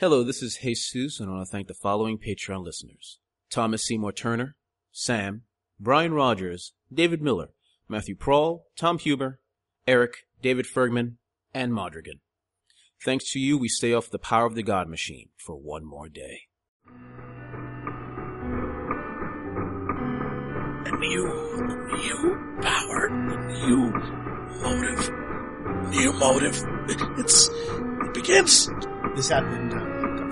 Hello, this is Jesus, and I want to thank the following Patreon listeners Thomas Seymour Turner, Sam, Brian Rogers, David Miller, Matthew Prawl, Tom Huber, Eric, David Fergman, and Modrigan. Thanks to you, we stay off the power of the God machine for one more day. A new, new power, new motive, new motive. It's, it begins. This happened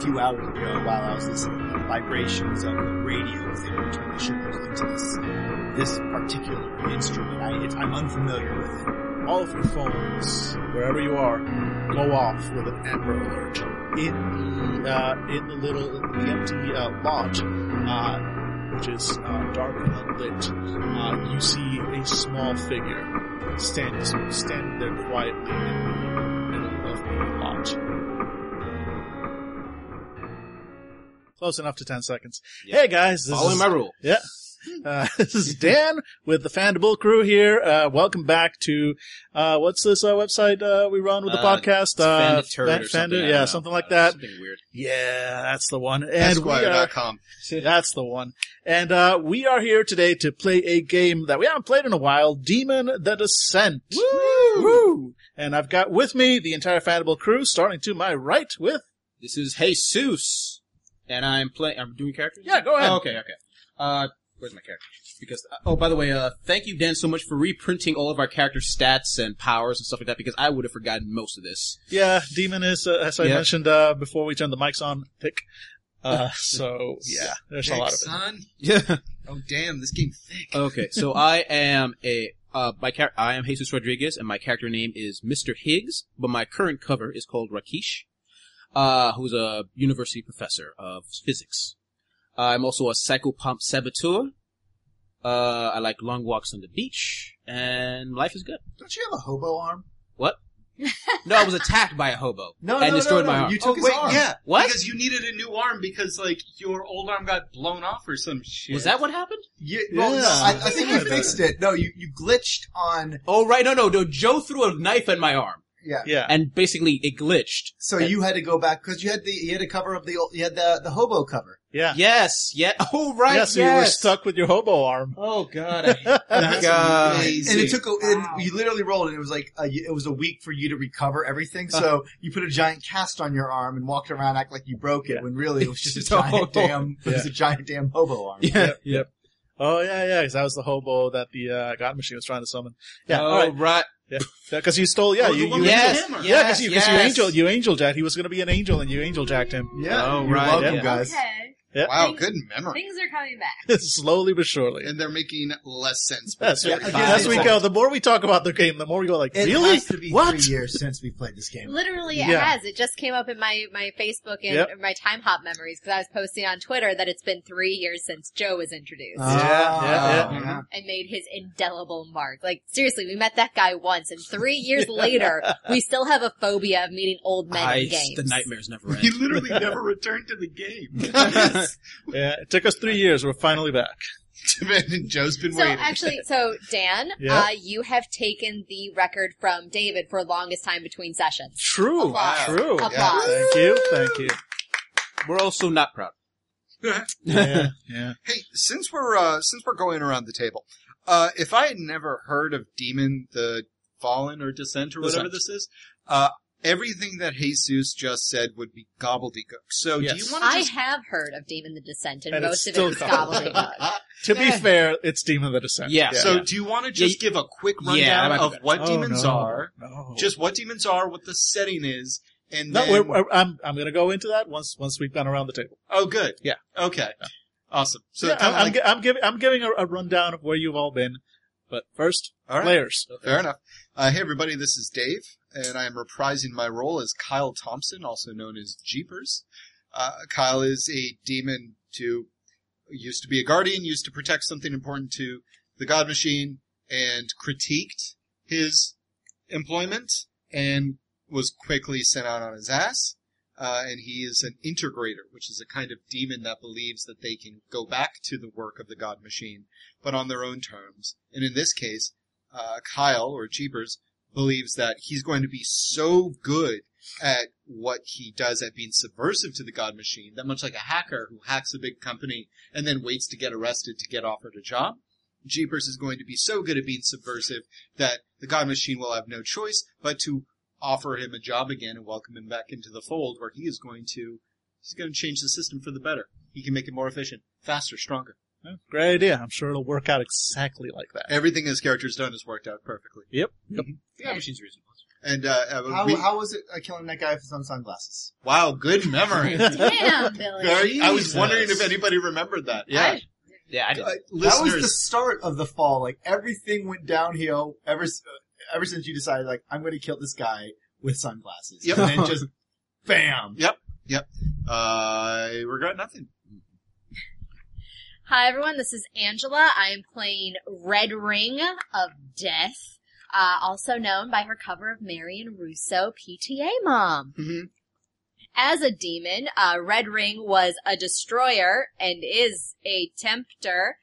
few hours ago while I was listening to the vibrations of the radio as they were turning the sugars into this this particular instrument. I, I'm unfamiliar with it. All of your phones, wherever you are, go off with an Amber Alert. In the uh, in the little the empty uh, lodge, uh, which is uh, dark and unlit, uh, you see a small figure standing standing there quietly Close enough to ten seconds. Hey guys, this Following is my rule. yeah. Uh, this is Dan with the Fandible crew here. Uh, welcome back to, uh, what's this, uh, website, uh, we run with the Uh, podcast? Uh, Fanditurd Fan- or something, yeah, something like that. Something weird. Yeah, that's the one. And Esquire.com. that's the one. And, uh, we are here today to play a game that we haven't played in a while, Demon the Descent. Woo! Woo! And I've got with me the entire Fandible crew, starting to my right with, This is Jesus, and I'm playing. I'm doing characters. yeah, go ahead. Oh, okay, okay. Uh, where's my character? Because uh, oh, by the way, uh, thank you, Dan, so much for reprinting all of our character stats and powers and stuff like that. Because I would have forgotten most of this. Yeah, Demon is, uh, as I Yeah. mentioned, uh, before we turned the mics on, thick. Uh, so, yeah, there's a lot of it. son. Yeah. Oh damn, this game thick. okay, so I am a uh, my char- I am Jesus Rodriguez, and my character name is Mr. Higgs, but my current cover is called Rakesh, uh, who's a university professor of physics. I'm also a psychopomp saboteur. Uh, I like long walks on the beach, and life is good. Don't you have a hobo arm? What? no, I was attacked by a hobo No, and no, destroyed no, my no. arm. You took oh his wait, arm. yeah. What? Because you needed a new arm because like your old arm got blown off or some shit. Was that what happened? You, well, Yeah. no, I, I think you fixed it. No, you, you glitched on, Oh right, no, no, no. Joe threw a knife at my arm, yeah. Yeah. and basically it glitched. So you had to go back, cause you had the, you had a cover of the, old- you had the, the hobo cover. Yeah. Yes, yeah. Oh right, yeah, yes. you were stuck with your hobo arm. Oh god, I That's God. amazing. And it took, a, and you literally rolled and it was like, a, it was a week for you to recover everything. So you put a giant cast on your arm and walked around act like you broke it Yeah. when really it was just a So- giant damn, it was a giant damn hobo arm. Yeah, yeah. Oh, yeah, yeah, because that was the hobo that the, uh, God machine was trying to summon. Yeah, oh, alright. right. Yeah. Because you stole, yeah, Oh, the you, one you with the Yes. Yeah, because yes, you, 'cause you angel, you angel jacked. He was going to be an angel, and you angel jacked him. Yeah. Oh, you're right, welcome, yeah. guys. Okay. Wow, Things- good memory. Things are coming back. Slowly but surely. And they're making less sense. That's Yeah, again, As we go, the more we talk about the game, the more we go like, It really? has to be what? three years since we played this game. Literally, it Yeah. has. It just came up in my, my Facebook and Yep. my Timehop memories because I was posting on Twitter that it's been three years since Joe was introduced oh, Yeah, yeah, Oh, yeah. and made his indelible mark. Like, seriously, we met that guy once and three years later, we still have a phobia of meeting old men I, in games. the nightmares never end. He literally never returned to the game. Yeah, it took us three years. We're finally back. and Joe's been So waiting. actually, so Dan, Yeah. uh, you have taken the record from David for longest time between sessions. True. Applause. True. Applause. Thank you. Thank you. We're also not proud. Yeah. Yeah. Hey, since we're uh, since we're going around the table, uh, if I had never heard of Demon the Fallen or Descent or whatever Descent. this is, uh, everything that Jesus just said would be gobbledygook. So do you want to I just have heard of Demon the Descent, and, And it's most of still it is gobbledygook. To be fair, it's Demon the Descent. Yeah. So do you want to just give a quick Yeah, rundown that might be of better. what Oh, demons no. are, No. just what demons are, what the setting is, and no. then We're, we're, I'm I'm gonna go into that once once we've gone around the table. oh, good, Yeah. okay, awesome. So yeah, kinda I'm, I'm, like- gi- I'm giving I'm giving a, a rundown of where you've all been. But first, all right. players. Fair enough. Uh, hey everybody, this is Dave, and I am reprising my role as Kyle Thompson, also known as Jeepers. Uh, Kyle is a demon to, used to be a guardian, used to protect something important to the God Machine, and critiqued his employment, and was quickly sent out on his ass. Uh, and he is an integrator, which is a kind of demon that believes that they can go back to the work of the God Machine, but on their own terms. And in this case, uh, Kyle or Jeepers believes that he's going to be so good at what he does at being subversive to the God Machine, that much like a hacker who hacks a big company and then waits to get arrested to get offered a job, Jeepers is going to be so good at being subversive that the God Machine will have no choice but to offer him a job again and welcome him back into the fold where he is going to he's going to change the system for the better. He can make it more efficient, faster, stronger. Yeah, Great idea. I'm sure it'll work out exactly like that. Everything his character's done has worked out perfectly. Yep. Yep. The God Machine's reasonable. And uh, uh, How, we- how was it uh, killing that guy with his own sunglasses? wow, good memory. Damn, Billy. Very, I was wondering if anybody remembered that. Yeah, Yeah, I did. Uh, That was the start of the fall. Like everything went downhill ever s- uh, ever since you decided like I'm going to kill this guy with sunglasses. Yep. And then just bam. Yep. Yep. Uh, I regret nothing. Hi everyone, this is Angela. I am playing Red Ring of Death, uh, also known by her cover of Marion Russo, PTA Mom. Mm-hmm. As a demon, uh, Red Ring was a destroyer and is a tempter.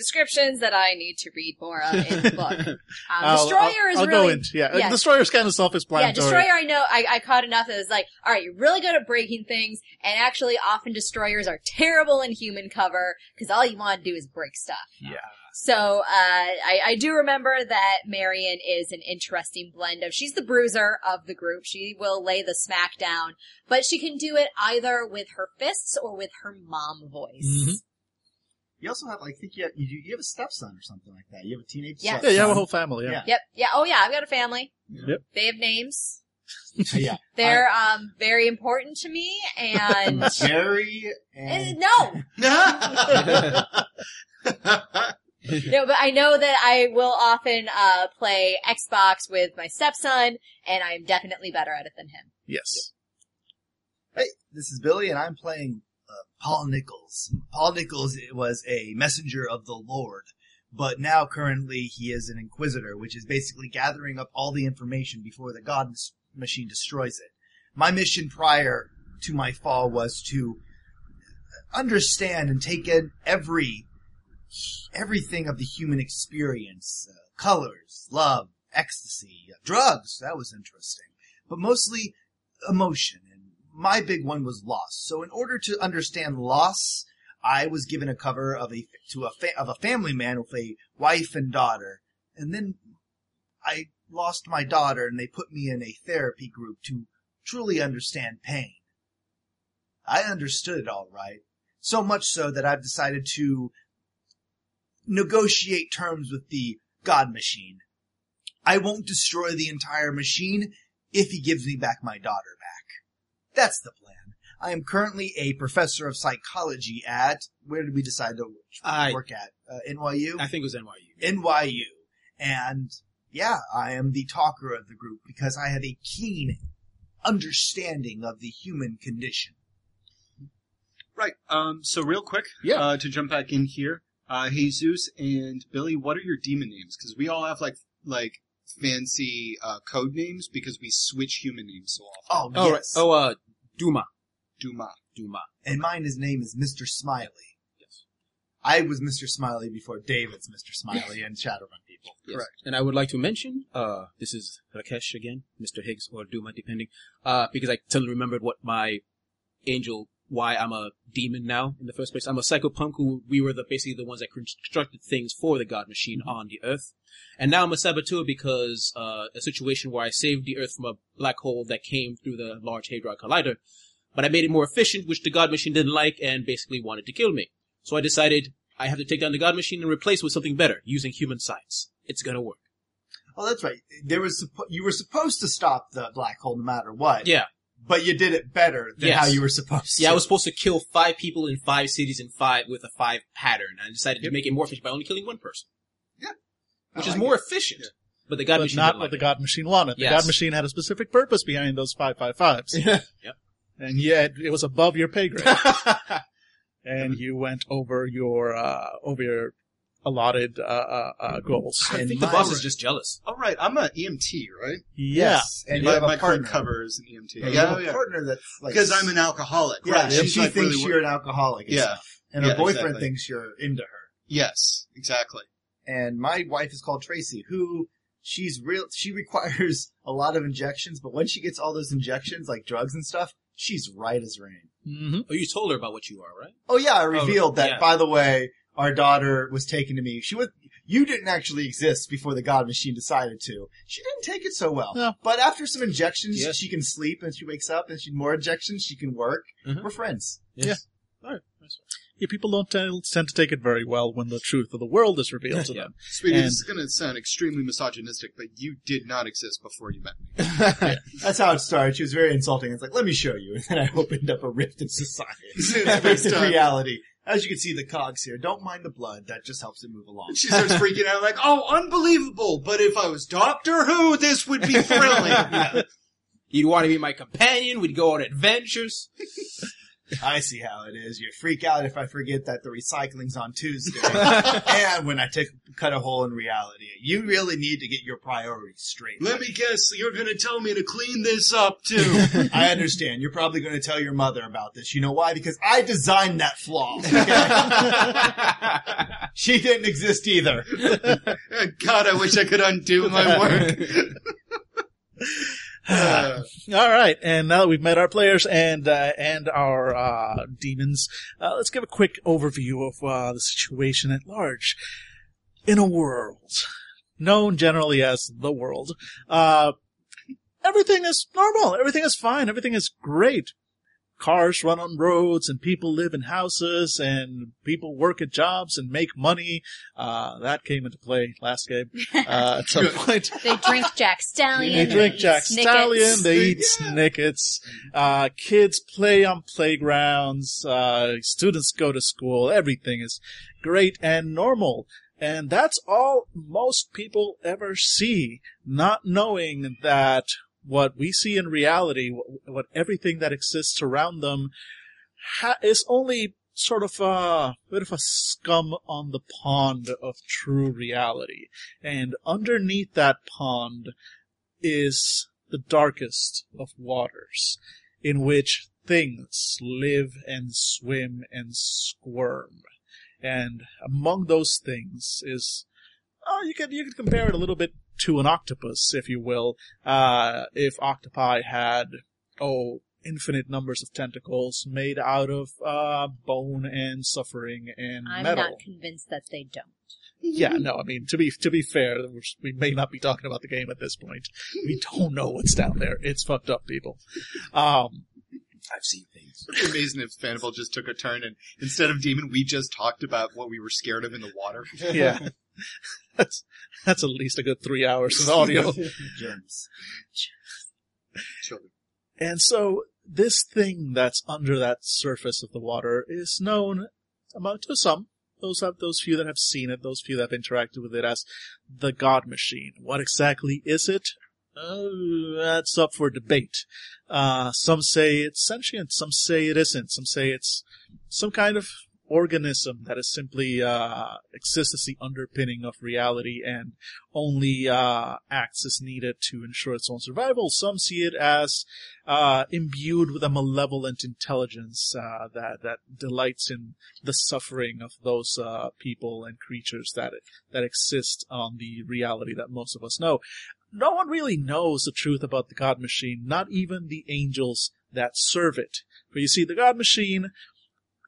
Descriptions that I need to read more of in the book. Um, I'll- destroyer I'll, is I'll really go into yeah. yeah. Destroyer's kind of self-explanatory. Yeah, destroyer. I know. I, I caught enough. That it was like, all right, you're really good at breaking things, and actually, often destroyers are terrible in human cover because all you want to do is break stuff. Yeah. So uh, I, I do remember that Marion is an interesting blend of. She's the bruiser of the group. She will lay the smack down, but she can do it either with her fists or with her mom voice. Mhm. You also have like I think you have, you, you have a stepson or something like that. You have a teenage Yeah. Yeah, stepson. you have a whole family. Yeah. Yeah. Yep. Yeah. Oh yeah. I've got a family. Yep. They have names. yeah. They're um very important to me, and Jerry Uh, and no, No, but I know that I will often uh play Xbox with my stepson, and I'm definitely better at it than him. Yes. Hey, this is Billy, and I'm playing uh, Paul Nichols. Paul Nichols was a messenger of the Lord, but now currently he is an inquisitor, which is basically gathering up all the information before the God machine destroys it. My mission prior to my fall was to understand and take in every everything of the human experience, uh, colors, love, ecstasy, uh, drugs. That was interesting, but mostly emotion. My big one was loss. So in order to understand loss, I was given a cover of a to a fa- of a family man with a wife and daughter, and then I lost my daughter, and they put me in a therapy group to truly understand pain. I understood it all right, so much so that I've decided to negotiate terms with the God machine. I won't destroy the entire machine if he gives me back my daughter. That's the plan. I am currently a professor of psychology at, where did we decide to I- work at? Uh, NYU? I think it was NYU. NYU. And yeah, I am the talker of the group because I have a keen understanding of the human condition. right. Um, so real quick, Yeah. uh, to jump back in here, uh, Jesus and Billy, what are your demon names? Because we all have like like fancy uh, code names because we switch human names so often. Oh, Oh, yes. right. oh, uh, Duma. Duma. Duma. And mine, his name is Mr. Smiley. Yes. I was Mr. Smiley before David's Mr. Smiley and Shadowrun people. Yes. And I would like to mention, uh, this is Rakesh again, Mr. Higgs or Duma, depending, uh, because I totally remembered what my angel, why I'm a demon now in the first place. I'm a psychopomp who, we were the, basically the ones that constructed things for the God machine on the earth. And now I'm a saboteur because, uh, a situation where I saved the earth from a black hole that came through the Large Hadron Collider, but I made it more efficient, which the God machine didn't like and basically wanted to kill me. So I decided I have to take down the God machine and replace it with something better, using human science. It's gonna work. Oh, that's right. There was you were supposed to stop the black hole no matter what. Yeah. But you did it better than Yes. how you were supposed to. Yeah, I was supposed to kill five people in five cities in five with a five pattern. I decided to make it more efficient by only killing one person, Yeah, which I is like more it. efficient. But the God but machine not didn't what like the it. God Machine wanted. The Yes. God Machine had a specific purpose behind those five five fives, Yep. and yet it was above your pay grade, and you went over your uh, over your allotted uh, uh, uh, goals. I And think the my- boss is just jealous. All right, I'm an EMT, right? Yeah, Yes. And you my have a my partner. current cover is an EMT. You Yeah, have a yeah. partner that's like Because I'm an alcoholic. Yeah, right? she, she like thinks really you're an alcoholic. And Yeah. And her Yeah, boyfriend exactly. thinks you're into her. Yes, exactly. And my wife is called Tracy, who she's real. She requires a lot of injections, but when she gets all those injections, like drugs and stuff, she's right as rain. Mm-hmm. Oh, you told her about what you are, right? Oh yeah, I revealed that. yeah. By the way, our daughter was taken to me. She was. You didn't actually exist before the God Machine decided to. She didn't take it so well. No. But after some injections, Yes. she can sleep and she wakes up and she more injections, she can work. Mhm. We're friends. Yes. All right. Yeah, people don't tend, tend to take it very well when the truth of the world is revealed to Yeah. them. Sweetie, And- this is going to sound extremely misogynistic, but you did not exist before you met me. That's how it started. She was very insulting. It's like, let me show you. And then I opened up a rift in society. It's based in on- reality. As you can see the cogs here, don't mind the blood. That just helps it move along. She starts freaking out like, oh, unbelievable, but if I was Doctor Who, this would be thrilling. You'd want to be my companion. We'd go on adventures. I see how it is. You freak out if I forget that the recycling's on Tuesday, and when I take cut a hole in reality. You really need to get your priorities straight. Let me guess, you're going to tell me to clean this up too. I understand. You're probably going to tell your mother about this. You know why? Because I designed that flaw. okay? she didn't exist either. God, I wish I could undo my work. Uh, All right, and now that we've met our players and uh, and our uh, demons, uh, let's give a quick overview of uh, the situation at large. In a world known generally as the world, everything is normal. Everything is fine. Everything is great. Cars run on roads, and people live in houses, and people work at jobs and make money. Uh, that came into play last game uh, at some point. They drink Jack Stallion. They drink Jack Snickets. Stallion. They eat Yeah. Snickets. Uh, kids play on playgrounds. Uh, students go to school. Everything is great and normal. And that's all most people ever see, not knowing that what we see in reality, what, what everything that exists around them, ha- is only sort of a bit of a scum on the pond of true reality. And underneath that pond is the darkest of waters, in which things live and swim and squirm. And among those things is, oh, you could you could compare it a little bit to an octopus, if you will. Uh, if octopi had, oh, infinite numbers of tentacles made out of uh, bone and suffering and metal. I'm not convinced that they don't. Yeah, no, I mean to be to be fair, we're- may not be talking about the game at this point. We don't know what's down there. It's fucked up, people. Um, I've seen things. It'd be amazing if Fandible just took a turn and instead of demon, we just talked about what we were scared of in the water. yeah, that's that's at least a good three hours of audio. Gems. Children. And so this thing that's under that surface of the water is known among to some. Those have those few that have seen it, those few that have interacted with it as the God Machine. What exactly is it? Uh, that's up for debate. Uh, some say it's sentient, some say it isn't, some say it's some kind of organism that is simply uh, exists as the underpinning of reality and only uh, acts as needed to ensure its own survival. Some see it as uh, imbued with a malevolent intelligence uh, that that delights in the suffering of those uh, people and creatures that that exist on the reality that most of us know. No one really knows the truth about the God Machine, not even the angels that serve it. For you see, the God Machine,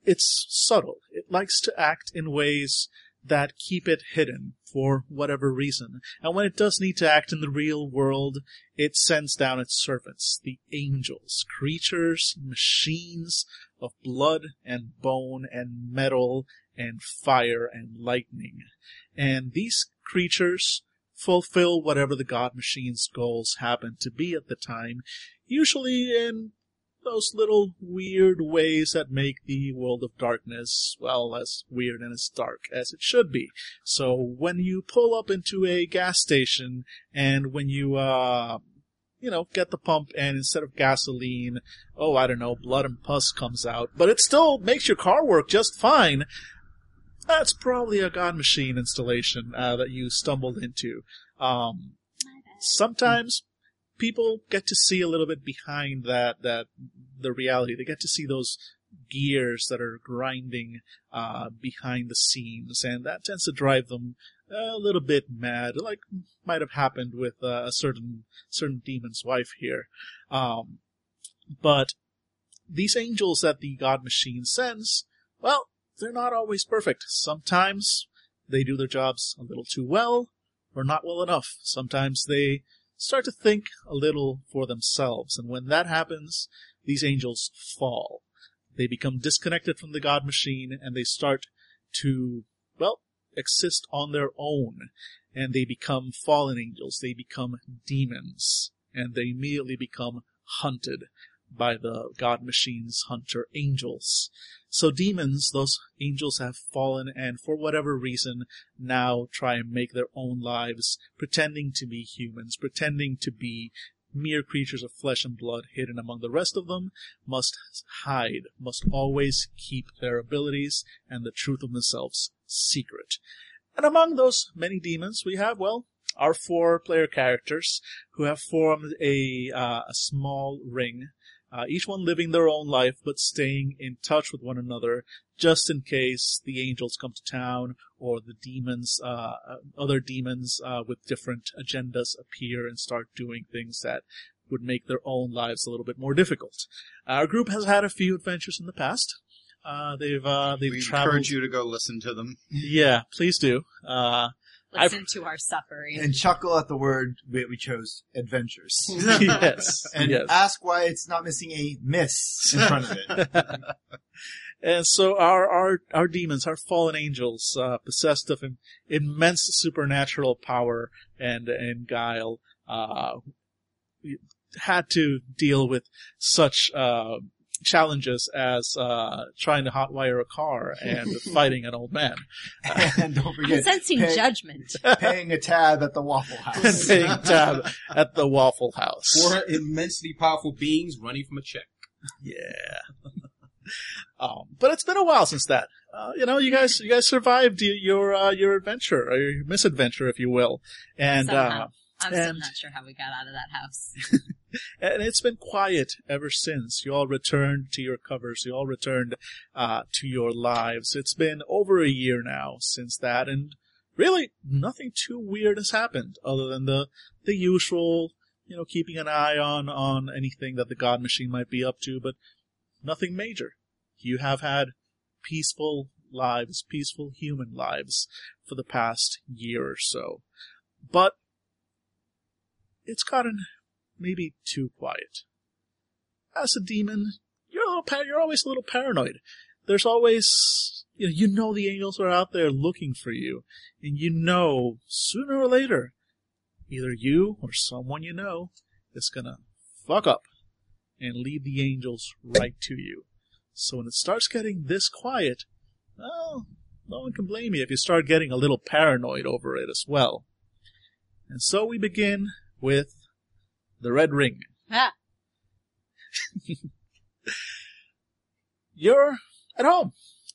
it's subtle. It likes to act in ways that keep it hidden for whatever reason. And when it does need to act in the real world, it sends down its servants, the angels, creatures, machines of blood and bone and metal and fire and lightning. And these creatures fulfill whatever the God Machine's goals happen to be at the time, usually in those little weird ways that make the world of darkness, well, as weird and as dark as it should be. So when you pull up into a gas station and when you, uh, you know, get the pump and instead of gasoline, oh, I don't know, blood and pus comes out, but it still makes your car work just fine. That's probably a God Machine installation uh, that you stumbled into. Um, sometimes people get to see a little bit behind that that the reality. They get to see those gears that are grinding uh, behind the scenes, and that tends to drive them a little bit mad, like might have happened with uh, a certain certain demon's wife here. Um, but these angels that the God Machine sends, well, they're not always perfect. Sometimes they do their jobs a little too well, or not well enough. Sometimes they start to think a little for themselves, and when that happens, these angels fall. They become disconnected from the God Machine, and they start to, well, exist on their own, and they become fallen angels. They become demons, and they immediately become hunted by the God Machine's hunter angels. So demons, those angels have fallen and for whatever reason now try and make their own lives, pretending to be humans, pretending to be mere creatures of flesh and blood hidden among the rest of them, must hide, must always keep their abilities and the truth of themselves secret. And among those many demons, we have, well, our four player characters who have formed a, uh, a small ring uh, each one living their own life but staying in touch with one another just in case the angels come to town or the demons, uh, other demons uh, with different agendas appear and start doing things that would make their own lives a little bit more difficult. Our group has had a few adventures in the past. Uh, they've uh, they've we traveled. encourage you to go listen to them. Yeah, please do. Listen to our suffering. And chuckle at the word we, we chose, adventures. yes, And yes. ask why it's not missing a miss in front of it. And so our our our demons, our fallen angels, uh, possessed of im- immense supernatural power and and guile, uh, had to deal with such uh, challenges as uh, trying to hotwire a car and fighting an old man and don't I'm forget sensing pay- judgment. paying a tab at the Waffle and House. paying tab at the Waffle House. Four immensely powerful beings running from a check. Yeah. um, but it's been a while since that. Uh, you know, you guys, you guys survived your uh, your adventure or your misadventure, if you will, and uh, Somehow. I'm still not sure how we got out of that house. and it's been quiet ever since. You all returned to your covers. You all returned uh, to your lives. It's been over a year now since that, and really nothing too weird has happened other than the the usual, you know, keeping an eye on on anything that the God Machine might be up to, but nothing major. You have had peaceful lives, peaceful human lives for the past year or so, but it's gotten maybe too quiet. As a demon, you're you're always a little paranoid. There's always you know, you know the angels are out there looking for you, and you know sooner or later, either you or someone you know is gonna fuck up and lead the angels right to you. So when it starts getting this quiet, well, no one can blame you if you start getting a little paranoid over it as well. And so we begin with the red ring. Ah, You're at home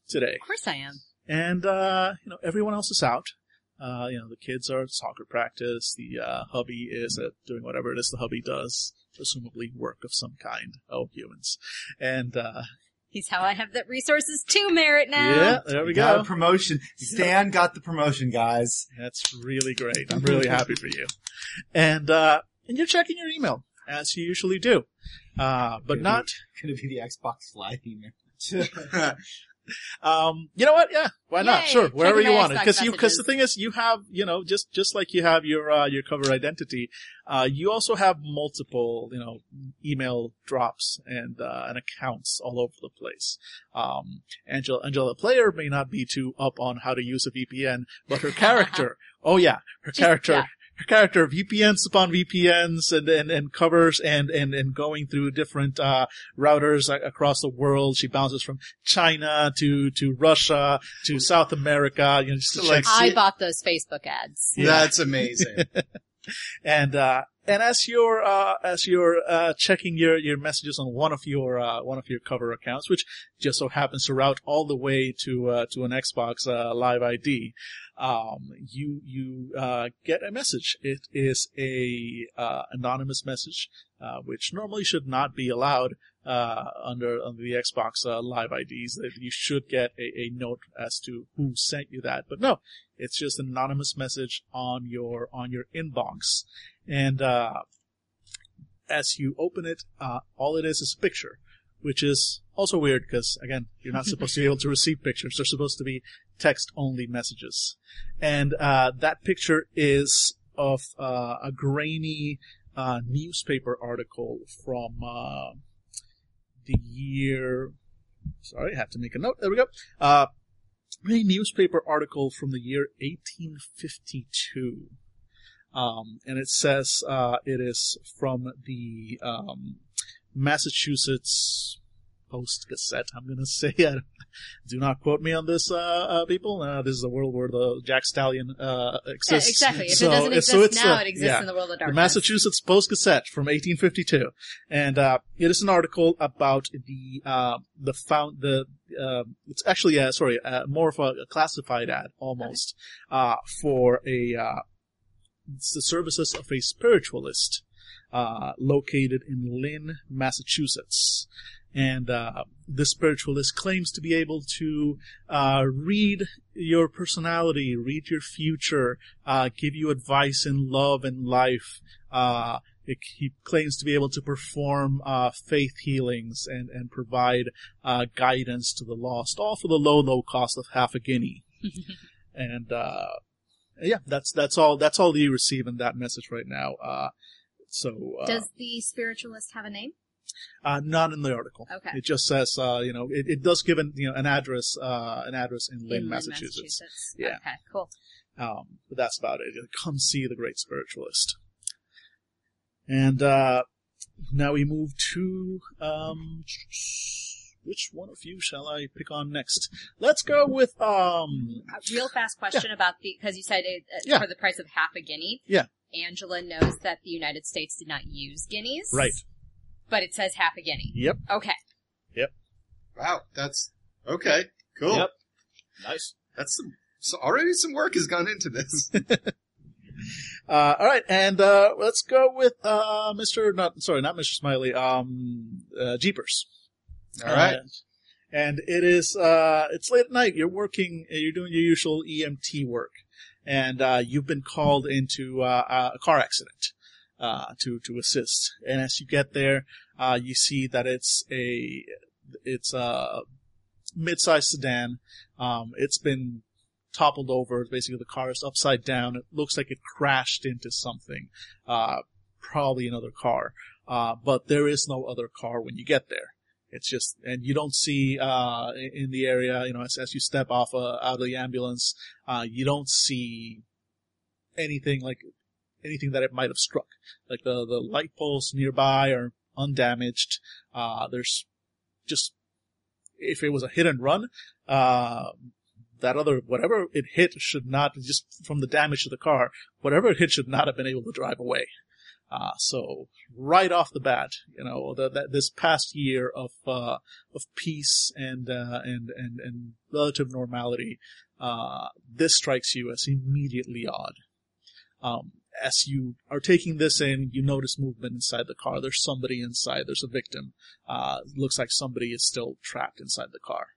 today, of course I am. and uh, you know everyone else is out. Uh, you know the kids are at soccer practice. The uh, hubby is at doing whatever it is the hubby does, presumably work of some kind. Oh, humans! And uh, He's how I have the resources to merit now. yeah, there we Got a go. promotion. Stan got the promotion, guys. That's really great. I'm really happy for you. And uh, and you're checking your email as you usually do, uh, but not. Gonna be the Xbox Live email. Um, you know what? Yeah, why not? Yay. Sure, wherever you want it. Because you, because the thing is, you have, you know, just just like you have your uh, your cover identity, uh, you also have multiple, you know, email drops and uh, and accounts all over the place. Um, Angela Angela Player may not be too up on how to use a VPN, but her character, oh yeah, her Just- character. yeah. Her character VPNs upon VPNs and, and, and covers and, and, and going through different, uh, routers across the world. She bounces from China to, to Russia to South America, you know, just to like. I bought those Facebook ads. Yeah. That's amazing. And, uh, and as you're uh, as you're uh, checking your, your messages on one of your uh, one of your cover accounts, which just so happens to route all the way to uh, to an Xbox uh, Live ID, um, you you uh, get a message. It is a uh, anonymous message, uh, which normally should not be allowed uh, under under the Xbox Live IDs. You should get a, a note as to who sent you that, but no, it's just an anonymous message on your on your inbox, and uh, as you open it, uh, all it is is a picture, which is also weird because again, you're not supposed to be able to receive pictures. They're supposed to be text only messages, and uh, that picture is of uh, a grainy uh, newspaper article from uh, the year. Sorry, I have to make a note. There we go. Uh, a newspaper article from the year 1852. Um, and it says uh, it is from the um, Massachusetts Post Gazette. I'm going to say, uh, do not quote me on this, uh, uh, people. Uh, this is a world where the Jack Stallion uh, Yeah, exists. exactly. If So- it doesn't so exist it's, now, it exists yeah. in the world of The. Massachusetts Post Gazette from 1852, and uh, it is an article about the uh, the found the uh, it's actually uh, sorry uh, more of a, a classified ad almost uh, for a uh, it's the services of a spiritualist uh, located in Lynn, Massachusetts. And uh, this spiritualist claims to be able to uh, read your personality, read your future, uh, give you advice in love and life. Uh, it, he claims to be able to perform uh, faith healings and and provide uh, guidance to the lost, all for the low low cost of half a guinea. and uh, yeah, that's that's all that's all you receive in that message right now. Uh, so uh, Does the spiritualist have a name? uh, not in the article. Okay. It just says, uh, you know, it, it does give an, you know, an address, uh, an address in Lynn, In Massachusetts. Yeah. Okay, cool. Um, but that's about it. Come see the great spiritualist. And, uh, now we move to, um, which one of you shall I pick on next? Let's go with, um, A real fast question about the, because you said it, uh, Yeah. for the price of half a guinea. Yeah. Angela knows that the United States did not use guineas. right. But it says half a guinea. Yep. Okay. Yep. Wow, that's okay. Cool. Yep. Nice. That's some, so already some work has gone into this. Uh, all right, and uh, let's go with uh, Mr. Not sorry, not Mr. Smiley. Um, uh, Jeepers. All right. And it is uh, it's late at night. You're working. You're doing your usual EMT work, and uh, you've been called into uh, a car accident uh, to to assist. And as you get there, uh, you see that it's a it's a mid-sized sedan. Um, it's been toppled over. Basically, the car is upside down. It looks like it crashed into something, uh, probably another car. Uh, but there is no other car when you get there. It's just, and you don't see, uh, in the area, you know, as, as you step off, uh, out of the ambulance, uh, you don't see anything like, anything that it might have struck. Like the, the light poles nearby are undamaged. Uh, there's just, if it was a hit and run, uh, that other, whatever it hit should not, just from the damage to the car, whatever it hit should not have been able to drive away. Uh, so right off the bat, you know, the, this past year of, uh, of peace and, uh, and, and, and relative normality, uh, this strikes you as immediately odd. Um, as you are taking this in, you notice movement inside the car. There's somebody inside. There's a victim. Uh, looks like somebody is still trapped inside the car.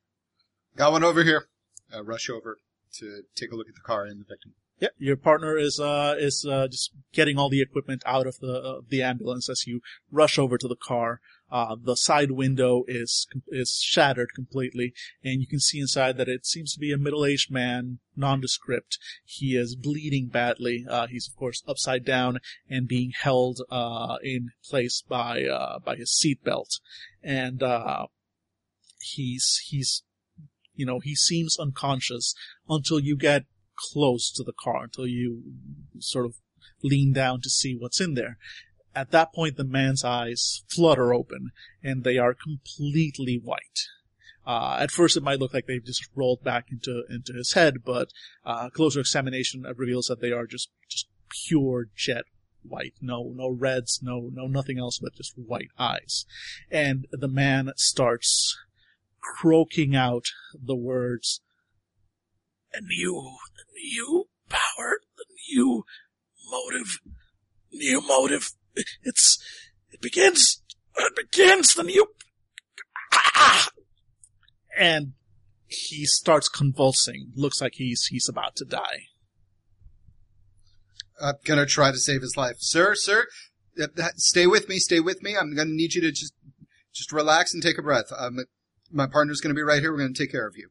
Got one over here. Uh, rush over to take a look at the car and the victim. Yeah, your partner is uh is uh just getting all the equipment out of the uh, the ambulance as you rush over to the car. Uh, the side window is is shattered completely, and you can see inside that it seems to be a middle-aged man, nondescript. He is bleeding badly. Uh, he's of course upside down and being held uh in place by uh by his seatbelt, and uh he's he's you know he seems unconscious until you get close to the car until you sort of lean down to see what's in there. At that point, the man's eyes flutter open and they are completely white. Uh, at first it might look like they've just rolled back into, into his head, but, uh, closer examination reveals that they are just, just pure jet white, no, no reds, no, no nothing else but just white eyes. And the man starts croaking out the words, The new, the new power, the new motive, new motive. It's, it begins, it begins the new, ah! and he starts convulsing. Looks like he's, he's about to die. I'm gonna try to save his life, sir. Sir, uh, stay with me. Stay with me. I'm gonna need you to just, just relax and take a breath. Um, my partner's gonna be right here. We're gonna take care of you.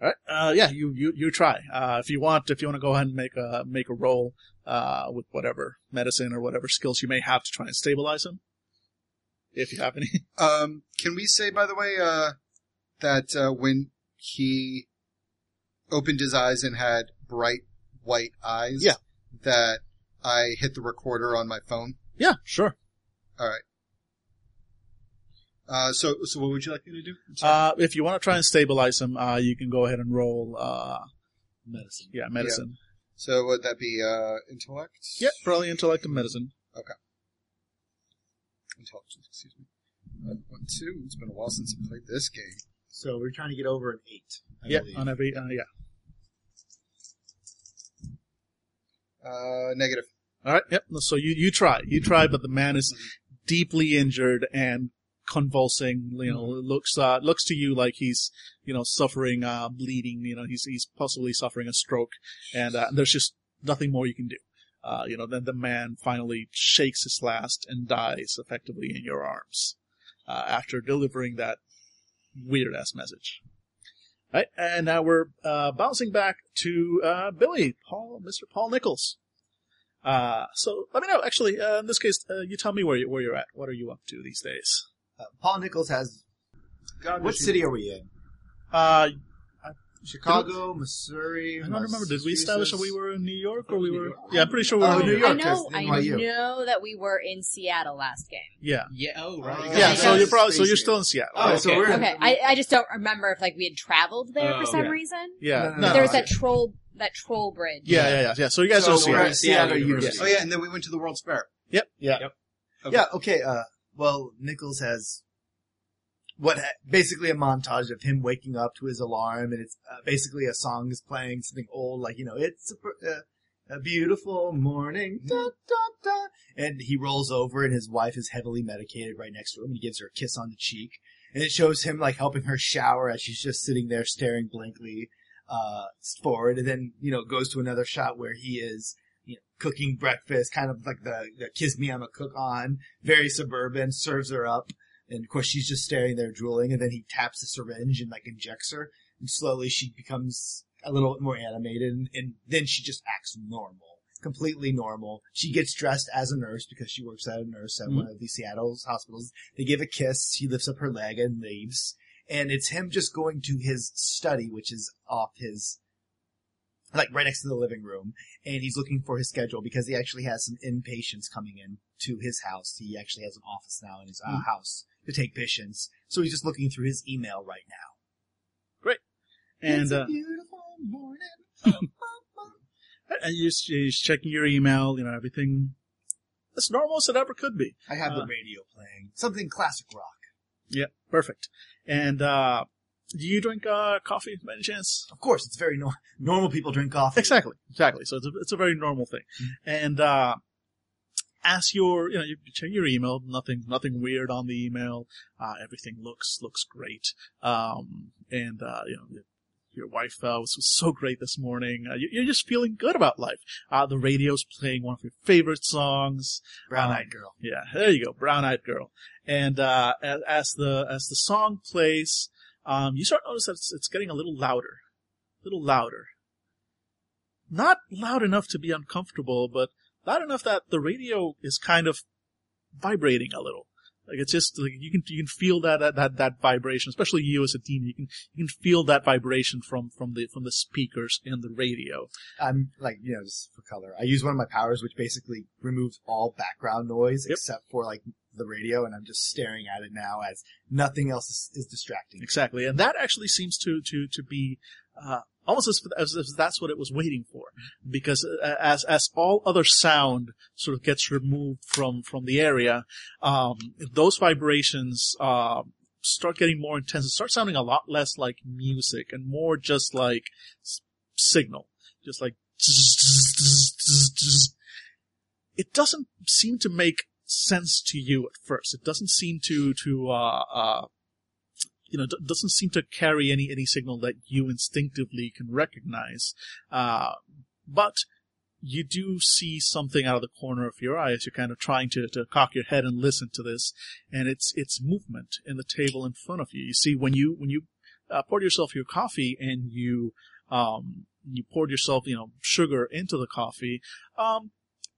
All right. Uh, yeah, you, you, you try. Uh, if you want, if you want to go ahead and make a, make a roll, uh, with whatever medicine or whatever skills you may have to try and stabilize him. If you have any. Um, can we say, by the way, uh, that uh, when he opened his eyes and had bright white eyes, Yeah. that I hit the recorder on my phone? yeah, sure. All right. Uh, so, so what would you like me to do? Uh, if you want to try and stabilize him, uh, you can go ahead and roll, uh, Medicine. yeah, medicine. so would that be uh, intellect? Yeah, probably intellect and medicine. Okay. Intelligence. Excuse me. Uh, one, two. It's been a while since I played this game. So we're trying to get over an eight. I yeah, believe. on every, uh, yeah. Uh, negative. All right. Yep. So you, you try, you try, but the man is deeply injured and convulsing. You know, looks, uh, looks to you like he's, you know, suffering, uh, bleeding. You know, he's, he's possibly suffering a stroke and, uh, there's just nothing more you can do. Uh, you know, then the man finally shakes his last and dies effectively in your arms, uh, after delivering that weird ass message. Right, and now we're uh, bouncing back to uh, Billy, Paul, Mr. Paul Nichols. Uh, so let me know. Actually, uh, in this case, uh, you tell me where you where you're at. What are you up to these days? Uh, Paul Nichols has. God, What city are we in? Uh, Chicago, Missouri. I don't remember. Did we establish that we were in New York or we New were? York. Yeah, I'm pretty sure we were Oh, in New New York. I know, I know that we were in Seattle last game. Yeah, Yeah. Oh, right. Oh, yeah. Yeah, So you're probably so you're still in Seattle. Oh, so Okay. we're in. Okay, I, I just don't remember if like we had traveled there Oh, for some yeah. reason. Yeah, No, no, no, no. there was that troll, that troll bridge. yeah, yeah, yeah, yeah. So you guys So are in Seattle. Seattle University. Oh yeah, and then we went to the World's Fair. Yep. Yeah. Okay. Yeah. Okay. Uh, well, Nichols has what basically a montage of him waking up to his alarm, and it's uh, basically a song is playing something old, like you know, it's a, uh, a beautiful morning, da, da, da. and he rolls over, and his wife is heavily medicated right next to him, and he gives her a kiss on the cheek, and it shows him like helping her shower as she's just sitting there staring blankly uh, forward, and then you know goes to another shot where he is you know, cooking breakfast, kind of like the, the kiss me I'm a cook on, very suburban, serves her up. And of course she's just staring there drooling and then he taps the syringe and like injects her and slowly she becomes a little bit more animated and, and then she just acts normal. Completely normal. She gets dressed as a nurse because she works as a nurse at mm-hmm. one of the Seattle's hospitals. They give a kiss. She lifts up her leg and leaves. And it's him just going to his study, which is off his, like right next to the living room and he's looking for his schedule because he actually has some inpatients coming in to his house. He actually has an office now in his uh, house to take patients. So he's just looking through his email right now. Great, and it's a uh, beautiful morning. and you're, you're checking your email. You know everything as normal as it ever could be. I have the Uh, radio playing something classic rock. Yeah, perfect. And uh, do you drink uh, coffee by any chance? Of course, it's very no- normal. People drink coffee. Exactly, exactly. So it's a, it's a very normal thing. And uh, as your, you know, you check your email, nothing, nothing weird on the email. Uh, everything looks looks great. Um, and uh, you know, your wife uh, was, was so great this morning. Uh, you, you're just feeling good about life. Uh, the radio's playing one of your favorite songs. Brown eyed girl. Yeah, there you go, brown eyed girl. And uh, as, as the as the song plays, um, you start notice that it's, it's getting a little louder, a little louder. Not loud enough to be uncomfortable, but loud enough that the radio is kind of vibrating a little. Like it's just like you can you can feel that that that, that vibration, especially you as a team. You can you can feel that vibration from from the from the speakers and the radio. I'm like, you know, just for color. I use one of my powers, which basically removes all background noise Yep. except for like the radio, and I'm just staring at it now as nothing else is, is distracting. Exactly, and that actually seems to to to be uh, almost as, as if that's what it was waiting for, because uh, as as all other sound sort of gets removed from from the area, um, those vibrations uh, start getting more intense. It starts sounding a lot less like music and more just like s- signal, just like. It doesn't seem to make sense to you at first. It doesn't seem to to uh, uh, you know, d- doesn't seem to carry any any signal that you instinctively can recognize. Uh, but you do see something out of the corner of your eye as you're kind of trying to, to cock your head and listen to this, and it's it's movement in the table in front of you. You see when you when you uh, poured yourself your coffee and you um you poured yourself you know sugar into the coffee, um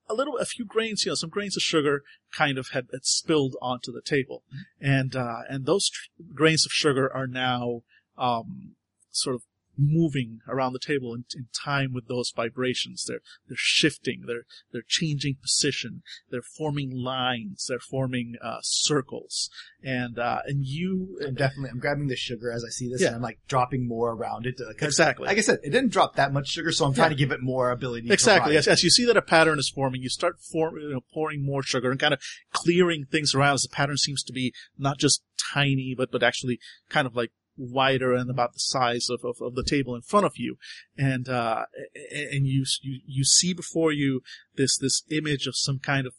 a little a few grains you know some grains of sugar kind of had, had spilled onto the table, and uh, and those tr- grains of sugar are now um, sort of moving around the table in, in time with those vibrations. They're they're shifting. They're they're changing position. They're forming lines. They're forming uh, circles. And uh, and you I'm definitely, I'm grabbing the sugar as I see this Yeah. and I'm like dropping more around it. uh, exactly Like I said, it didn't drop that much sugar, so I'm trying Yeah. to give it more ability. to Exactly. As, as you see that a pattern is forming, you start form, you know, pouring more sugar and kind of clearing things around as the pattern seems to be not just tiny, but, but actually kind of like wider and about the size of, of, of the table in front of you. And, uh, and you, you, you see before you this, this image of some kind of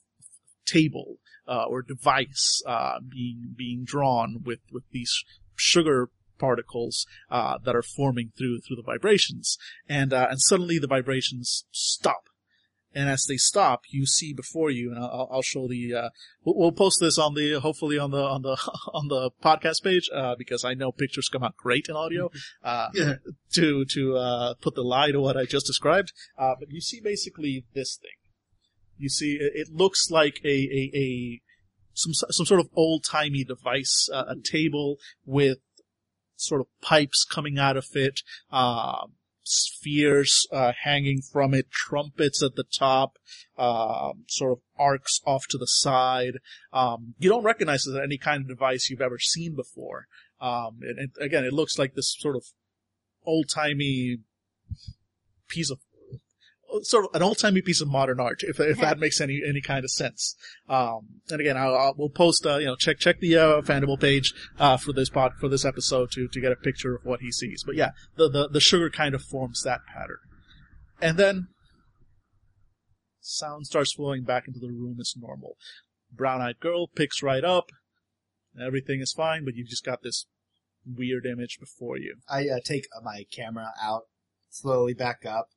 table, uh, or device, uh, being, being drawn with, with these sugar particles, uh, that are forming through, through the vibrations and uh, and suddenly the vibrations stop. And as they stop, you see before you, and I'll, I'll show the. Uh, we'll, we'll post this on the hopefully on the on the on the podcast page uh, because I know pictures come out great in audio. Uh, Yeah. To to uh, put the lie to what I just described, uh, but you see basically this thing. You see, it, it looks like a a, a some some sort of old timey device, uh, a table with sort of pipes coming out of it, uh, spheres uh, hanging from it, trumpets at the top, um, sort of arcs off to the side. Um, you don't recognize it as any kind of device you've ever seen before. Um, and, and again, it looks like this sort of old timey piece of sort of an old timey piece of modern art, if if that makes any any kind of sense. Um, and again, I'll, I'll we'll post uh, you know check check the uh, Fandible page uh, for this pod for this episode to to get a picture of what he sees. But yeah, the the the sugar kind of forms that pattern, and then sound starts flowing back into the room as normal. Brown eyed girl picks right up. Everything is fine, but you've just got this weird image before you. I uh, take uh, my camera out, slowly back up,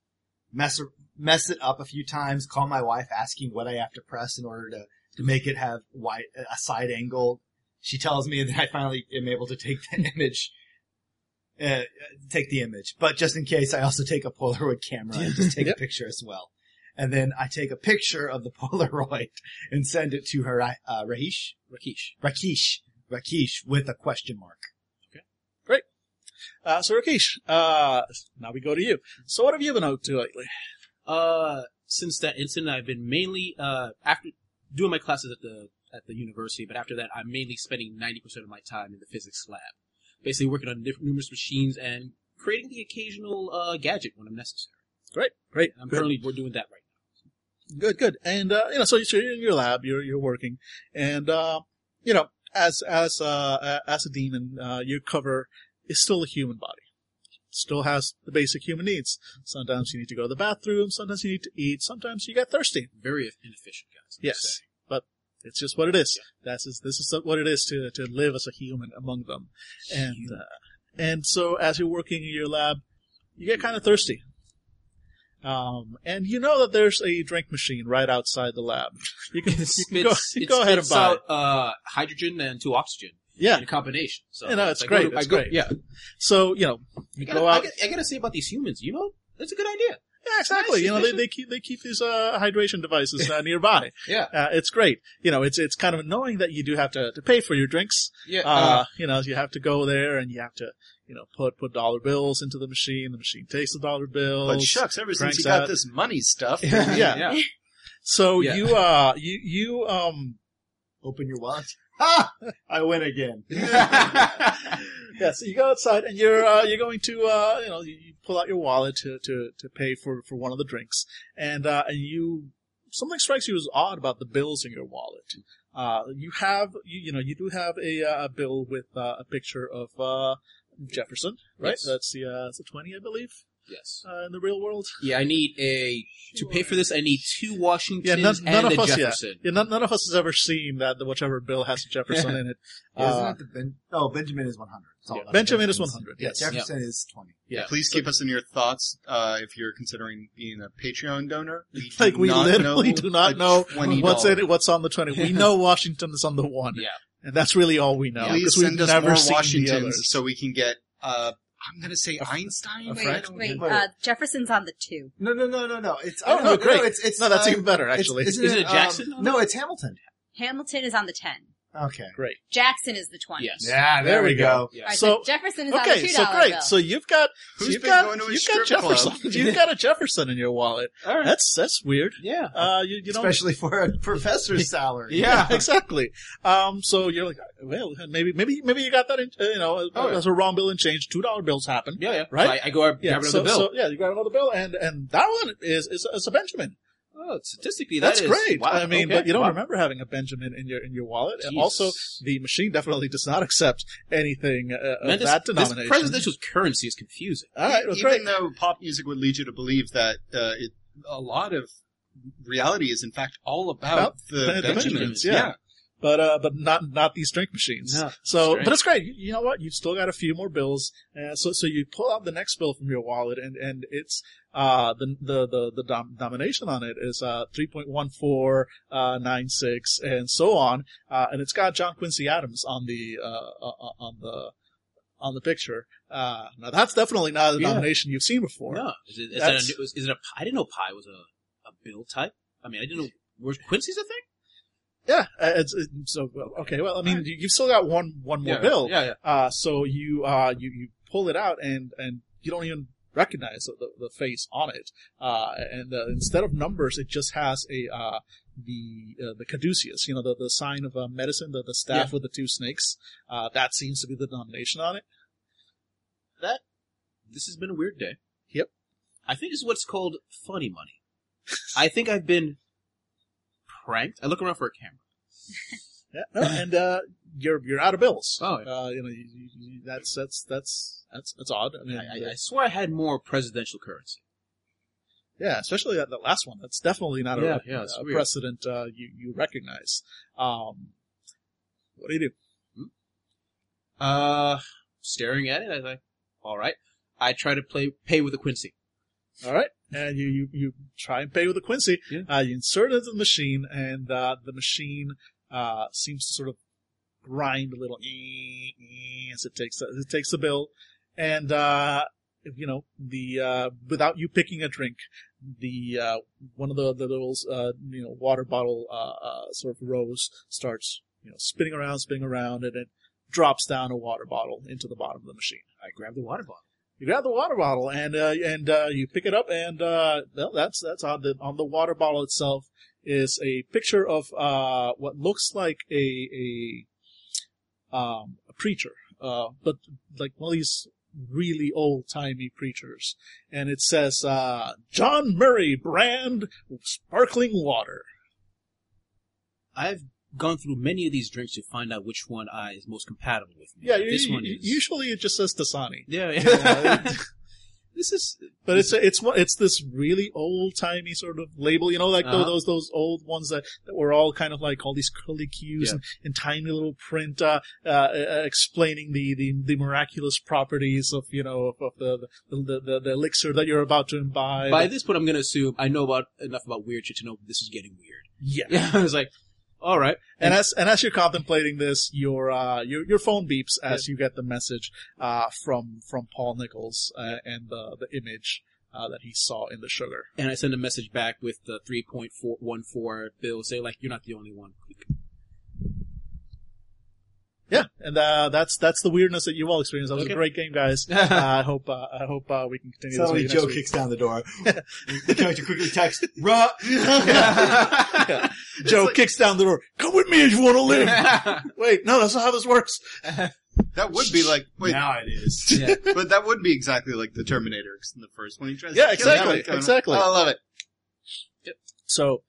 mess mess it up a few times, call my wife asking what I have to press in order to, to make it have wide, a side angle. She tells me, then I finally am able to take the image. Uh, take the image, but just in case, I also take a Polaroid camera and just take Yep. a picture as well. And then I take a picture of the Polaroid and send it to her, uh, Rahish, Rakesh. Rakish, Rakish with a question mark. Uh, so Rakesh, uh, now we go to you. So what have you been up to lately? Uh, since that incident, I've been mainly uh after doing my classes at the at the university, but after that, I'm mainly spending ninety percent of my time in the physics lab, basically working on different numerous machines and creating the occasional uh gadget when I'm necessary. Great, great. I'm Good. currently we're doing that right now. Good, good. And, uh, you know, so you're in your lab, you're, you're working, and, uh, you know, as, as, uh, as a demon, uh, your cover is still a human body. Still has the basic human needs. Sometimes you need to go to the bathroom, sometimes you need to eat, sometimes you get thirsty. Very inefficient, guys. I'm Yes. saying. But it's just what it is. That's is, this is what it is to, to live as a human among them. And, uh, and so as you're working in your lab, you get kind of thirsty. Um, and you know that there's a drink machine right outside the lab. You can, you can go, you can go ahead and buy out, it. uh, hydrogen and two oxygen Yeah. in combination. So You know, it's I great, Go to, it's go, great. Yeah. So, you know, you I gotta, go out. gotta, I gotta say about these humans, you know, that's a good idea. Yeah, exactly. Nice, You know, they, they keep, they keep these, uh, hydration devices, uh, nearby. Yeah. Uh, it's great. You know, it's, it's kind of annoying that you do have to, to pay for your drinks. Yeah. Uh, you know, you have to go there and you have to, you know, put, put dollar bills into the machine. The machine takes the dollar bills. But shucks, ever since cranks you got out. this money stuff, yeah. yeah. So Yeah. you, uh, you, you, um, Open your wallet. Ha! I win again. Yeah, so you go outside and you're uh, you're going to uh, you know you, you pull out your wallet to, to, to pay for, for one of the drinks, and uh, and you something strikes you as odd about the bills in your wallet. Uh, you have you, you know you do have a, uh, a bill with uh, a picture of uh, Jefferson, right? Yes. That's the uh, that's the twenty, I believe, yes. uh, in the real world. Yeah, I need a to pay for this. I need two Washingtons Yeah, none, none and of a us Jefferson. Yeah, none, none of us has ever seen that the whichever bill has Jefferson in it. Yeah, isn't Uh, it the ben- oh, Benjamin is 100. That's all Yeah, that Benjamin is Jefferson's- 100, yes. Jefferson is 20. yeah, Please keep us in your thoughts uh, if you're considering being a Patreon donor. We do like we not literally know do not the know $20. what's in it, what's on the twenty. We know Washington is on the one, Yeah. and that's really all we know Please we've send us never more seen the Washingtons others. so we can get. Uh, I'm going to say Einstein. a Wait, wait, Wait. uh, Jefferson's on the two. No, no, no, no, no. It's Oh, I no, know, great. it's it's no, that's uh, even better it's- actually. isn't Isn't it um, Jackson on no, it's Hamilton. Hamilton is on the ten. Okay. Great. Jackson is the twenty. Yes. Yeah, there, There we we go. Yeah. All right, So- so, Jefferson is on the Okay, two so great. bill. So you've got so Who's you've been got going to a you've got strip club? Jefferson. you've got a Jefferson in your wallet. All right. That's that's weird. yeah. Uh, you you know. Especially for a professor's salary. Yeah, exactly. Um, so you're like, well, maybe, maybe, maybe you got that, in, uh, you know, Oh, yeah. as a wrong bill and change. Two dollar bills happen. Yeah, yeah. Right? So I, I go grab Yeah, another so, bill. so yeah, you got another bill, and and that one is is, is a Benjamin. Oh, statistically, That's that is- great. Wow, I mean, okay. but you don't Wow. remember having a Benjamin in your in your wallet, and also the machine definitely does not accept anything uh, of this, that this presidential currency is confusing. All right, well, Even great. though pop music would lead you to believe that uh, it, a lot of reality is in fact all about, About the, the Benjamins. Benjamins, yeah. But uh, but not not these drink machines. No, so, strange. but it's great. You, you know what? You've still got a few more bills. Uh, so so you pull out the next bill from your wallet, and and it's uh the the the the dom- nomination on it is uh three point one four uh nine six and so on. Uh, and it's got John Quincy Adams on the uh, uh on the on the picture. Uh, now that's definitely not a Yeah. nomination you've seen before. No, is it, is, a, is, it a? I didn't know pi was a, a bill type. I mean, I didn't know. Was Quincy's a thing? Yeah, uh, it's, it's so well, okay. Well, I mean, you, you've still got one one more yeah, bill. Yeah, yeah. Uh, so you, uh, you, you pull it out and, and you don't even recognize the, the, the face on it. Uh, and, uh, instead of numbers, it just has a, uh, the, uh, the caduceus, you know, the, the sign of uh, medicine, the, the staff with the two snakes. Uh, that seems to be the denomination on it. That this has been a weird day. Yep. I think this is what's called funny money. I think I've been pranked. I look around for a camera. Yeah. No, and, uh, you're, you're out of bills. Oh, yeah. Uh, you know, you, you, that's, that's, that's, that's, that's odd. I mean, I, I, I swear I had more presidential currency. Yeah, especially that, that last one. That's definitely not Yeah, a, yeah, a precedent uh, you you recognize. Um, what do you do? Uh, staring at it, I was like, all right. I try to play pay with a Quincy. All right, and you you, you try and pay with a Quincy. Yeah. Uh, you insert it into the machine, and uh, the machine uh, seems to sort of grind a little as it takes the, it takes the bill, and uh, you know the uh, without you picking a drink, the uh, one of the the little uh, you know water bottle uh, uh, sort of rows starts you know spinning around, spinning around, and it drops down a water bottle into the bottom of the machine. I grab the water bottle. You grab the water bottle and uh, and uh, you pick it up, and uh, well, that's that's odd. That on the water bottle itself is a picture of uh, what looks like a a um, a preacher, uh, but like one of these really old timey preachers, and it says uh, John Murray brand sparkling water. I've gone through many of these drinks to find out which one I is most compatible with me. Yeah, this you- one is. usually it just says Dasani. yeah, yeah. this is But it's it's it's this really old timey sort of label, you know, like Uh-huh. those those old ones that, that were all kind of like all these curly cues Yeah. and, and tiny little print uh, uh, uh, explaining the, the, the miraculous properties of you know of, of the, the, the the the elixir that you're about to imbibe. by this point. I'm gonna assume I know about enough about weird shit to know this is getting weird. yeah. Yeah, I was like, all right. And as and as you're contemplating this, your uh your your phone beeps as you get the message uh from from Paul Nichols uh, and the the image uh, that he saw in the sugar. and I send a message back with the 3.414 bill say like, you're not the only one. Yeah, and uh, that's that's the weirdness that you all experienced. That was Okay. a great game, guys. uh, I hope uh, I hope uh, we can continue this Suddenly with you Joe next week. kicks down the door. the character quickly texts, Run! Joe kicks down the door. Come with me if you want to live. Wait, no, that's not how this works. That would be like, wait, now it is. yeah. but that would be exactly like the Terminator in the first one. He tries Yeah, to exactly, everyone. exactly. Oh, I love it. So,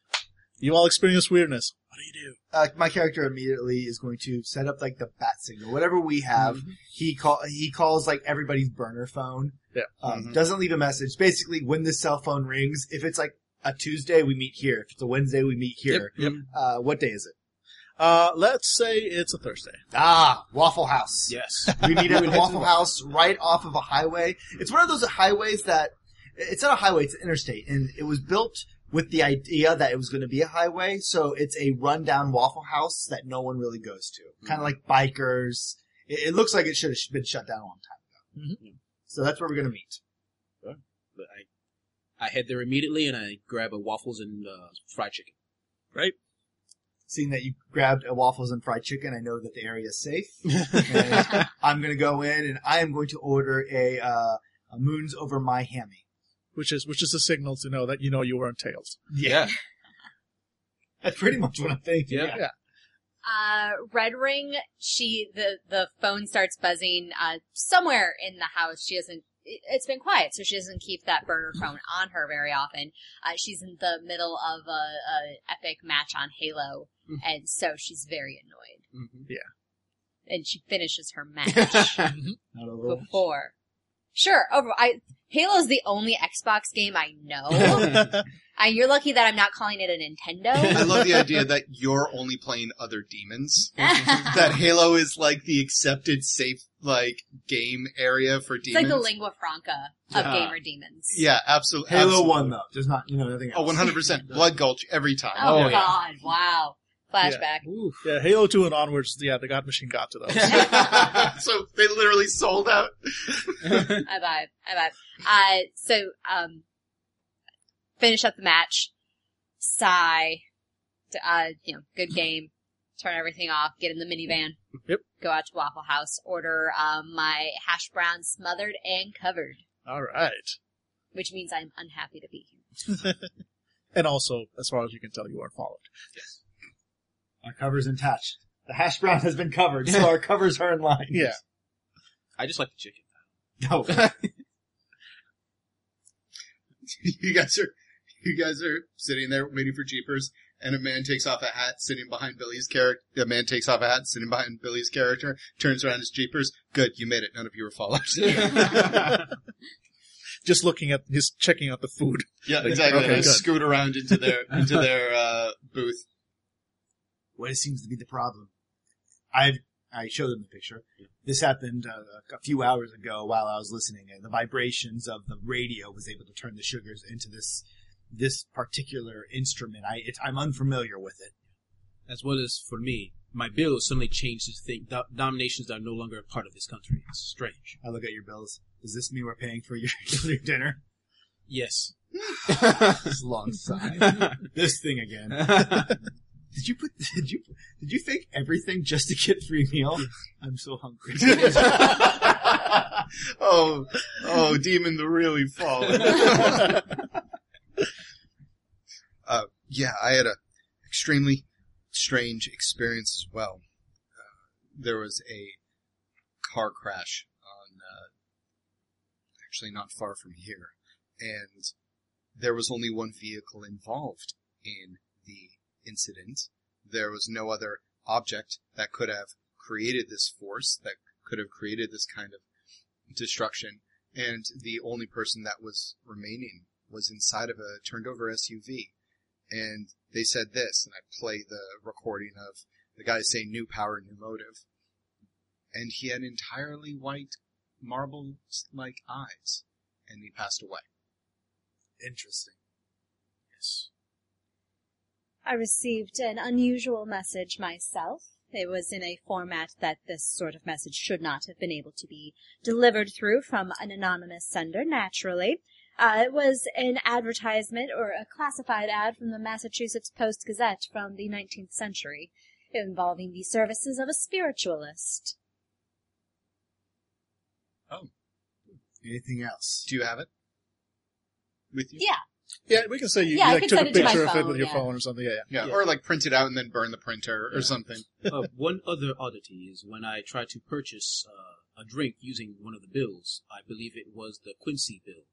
you all experience weirdness. What do you do? Uh, my character immediately is going to set up like the bat signal, whatever we have. He call he calls like everybody's burner phone. Yeah. Um, Mhm. Doesn't leave a message. Basically, when the cell phone rings, if it's like a Tuesday, we meet here. If it's a Wednesday, we meet here. Yep. Uh, what day is it? Uh, let's say it's a Thursday. Ah, Waffle House. yes. We meet at the Waffle House right off of a highway. It's one of those highways that it's not a highway; it's an interstate, and it was built with the idea that it was going to be a highway. So it's a rundown Waffle House that no one really goes to, kind of like bikers. It, it looks like it should have been shut down a long time ago. Mhm. So that's where we're going to meet. But I, I head there immediately and I grab a waffles and uh, fried chicken. Right. Seeing that you grabbed a waffles and fried chicken, I know that the area is safe. And I'm going to go in and I am going to order a, uh, a moons over my hammy. Which is which is a signal to know that you know you weren't tailed. Yeah. That's pretty much what I'm thinking. Yeah. Yeah. Uh, Red Ring, she, the, the phone starts buzzing, uh, somewhere in the house. She doesn't, it, it's been quiet, so she doesn't keep that burner phone on her very often. Uh, she's in the middle of a, a epic match on Halo, Mm. and so she's very annoyed. Mhm. Yeah, and she finishes her match Not a little. before. Sure, over, I, Halo's the only Xbox game I know. and you're lucky that I'm not calling it a Nintendo. I love the idea that you're only playing other demons. that Halo is like the accepted safe like game area for It's demons. like the lingua franca of Yeah. gamer demons. Yeah, absolutely. Halo absolutely. one though. There's not, you know, nothing Oh, else. 100%. Blood Gulch every time. Oh, Oh, yeah. God! Wow. Flashback. yeah, Halo 2 and onwards, yeah, the God Machine got to those. so they literally sold out. I vibe. I vibe. Uh, so, um, finish up the match. Sigh. To, uh, you know, good game. Turn everything off. Get in the minivan. Yep. Go out to Waffle House. Order um, my hash brown smothered and covered, All right. which means I'm unhappy to be here. And also, as far as you can tell, you are followed. Our cover's attached. The hash brown has been covered, so our covers are in line. Yeah. I just like the chicken. No. you guys are, you guys are sitting there waiting for Jeepers, and a man takes off a hat sitting behind Billy's character. A man takes off a hat sitting behind Billy's character, turns around his Jeepers. Good, you made it. None of you were followers. Just looking at, just checking out the food. yeah, exactly. Okay, and scoot around into their into their uh, booth. What seems to be the problem. I I showed them the picture. This happened uh, a few hours ago while I was listening, and the vibrations of the radio was able to turn the sugars into this this particular instrument. I it, I'm unfamiliar with it. As well as for me, my bill suddenly changed to think do- dominations are no longer a part of this country. It's strange. I look at your bills. Does this mean we're paying for your, your dinner? Yes. This long sigh. this thing again. Did you put? Did you? Did you think everything just to get free meal? I'm so hungry. oh, oh, demon the really fallen. uh, yeah, I had a extremely strange experience as well. Uh, there was a car crash on, uh, actually not far from here, and there was only one vehicle involved in the incident. There was no other object that could have created this force, that could have created this kind of destruction, and the only person that was remaining was inside of a turned over SUV. And they said this, and I play the recording of the guy saying new power, new motive. And he had entirely white marble like eyes, and he passed away. Interesting. I received an unusual message myself. It was in a format that this sort of message should not have been able to be delivered through from an anonymous sender, naturally. Uh, it was an advertisement or a classified ad from the Massachusetts Post Gazette from the 19th century. Involving the services of a spiritualist. Oh. Anything else? Do you have it with you? Yeah. Yeah, we can say you, Yeah, I like, can took a it to my picture of it phone, with your yeah. phone or something. Yeah, yeah. Yeah, Yeah. or like print it out and then burn the printer or Yeah. something. uh, one other oddity is when I tried to purchase uh, a drink using one of the bills, I believe it was the Quincy bill,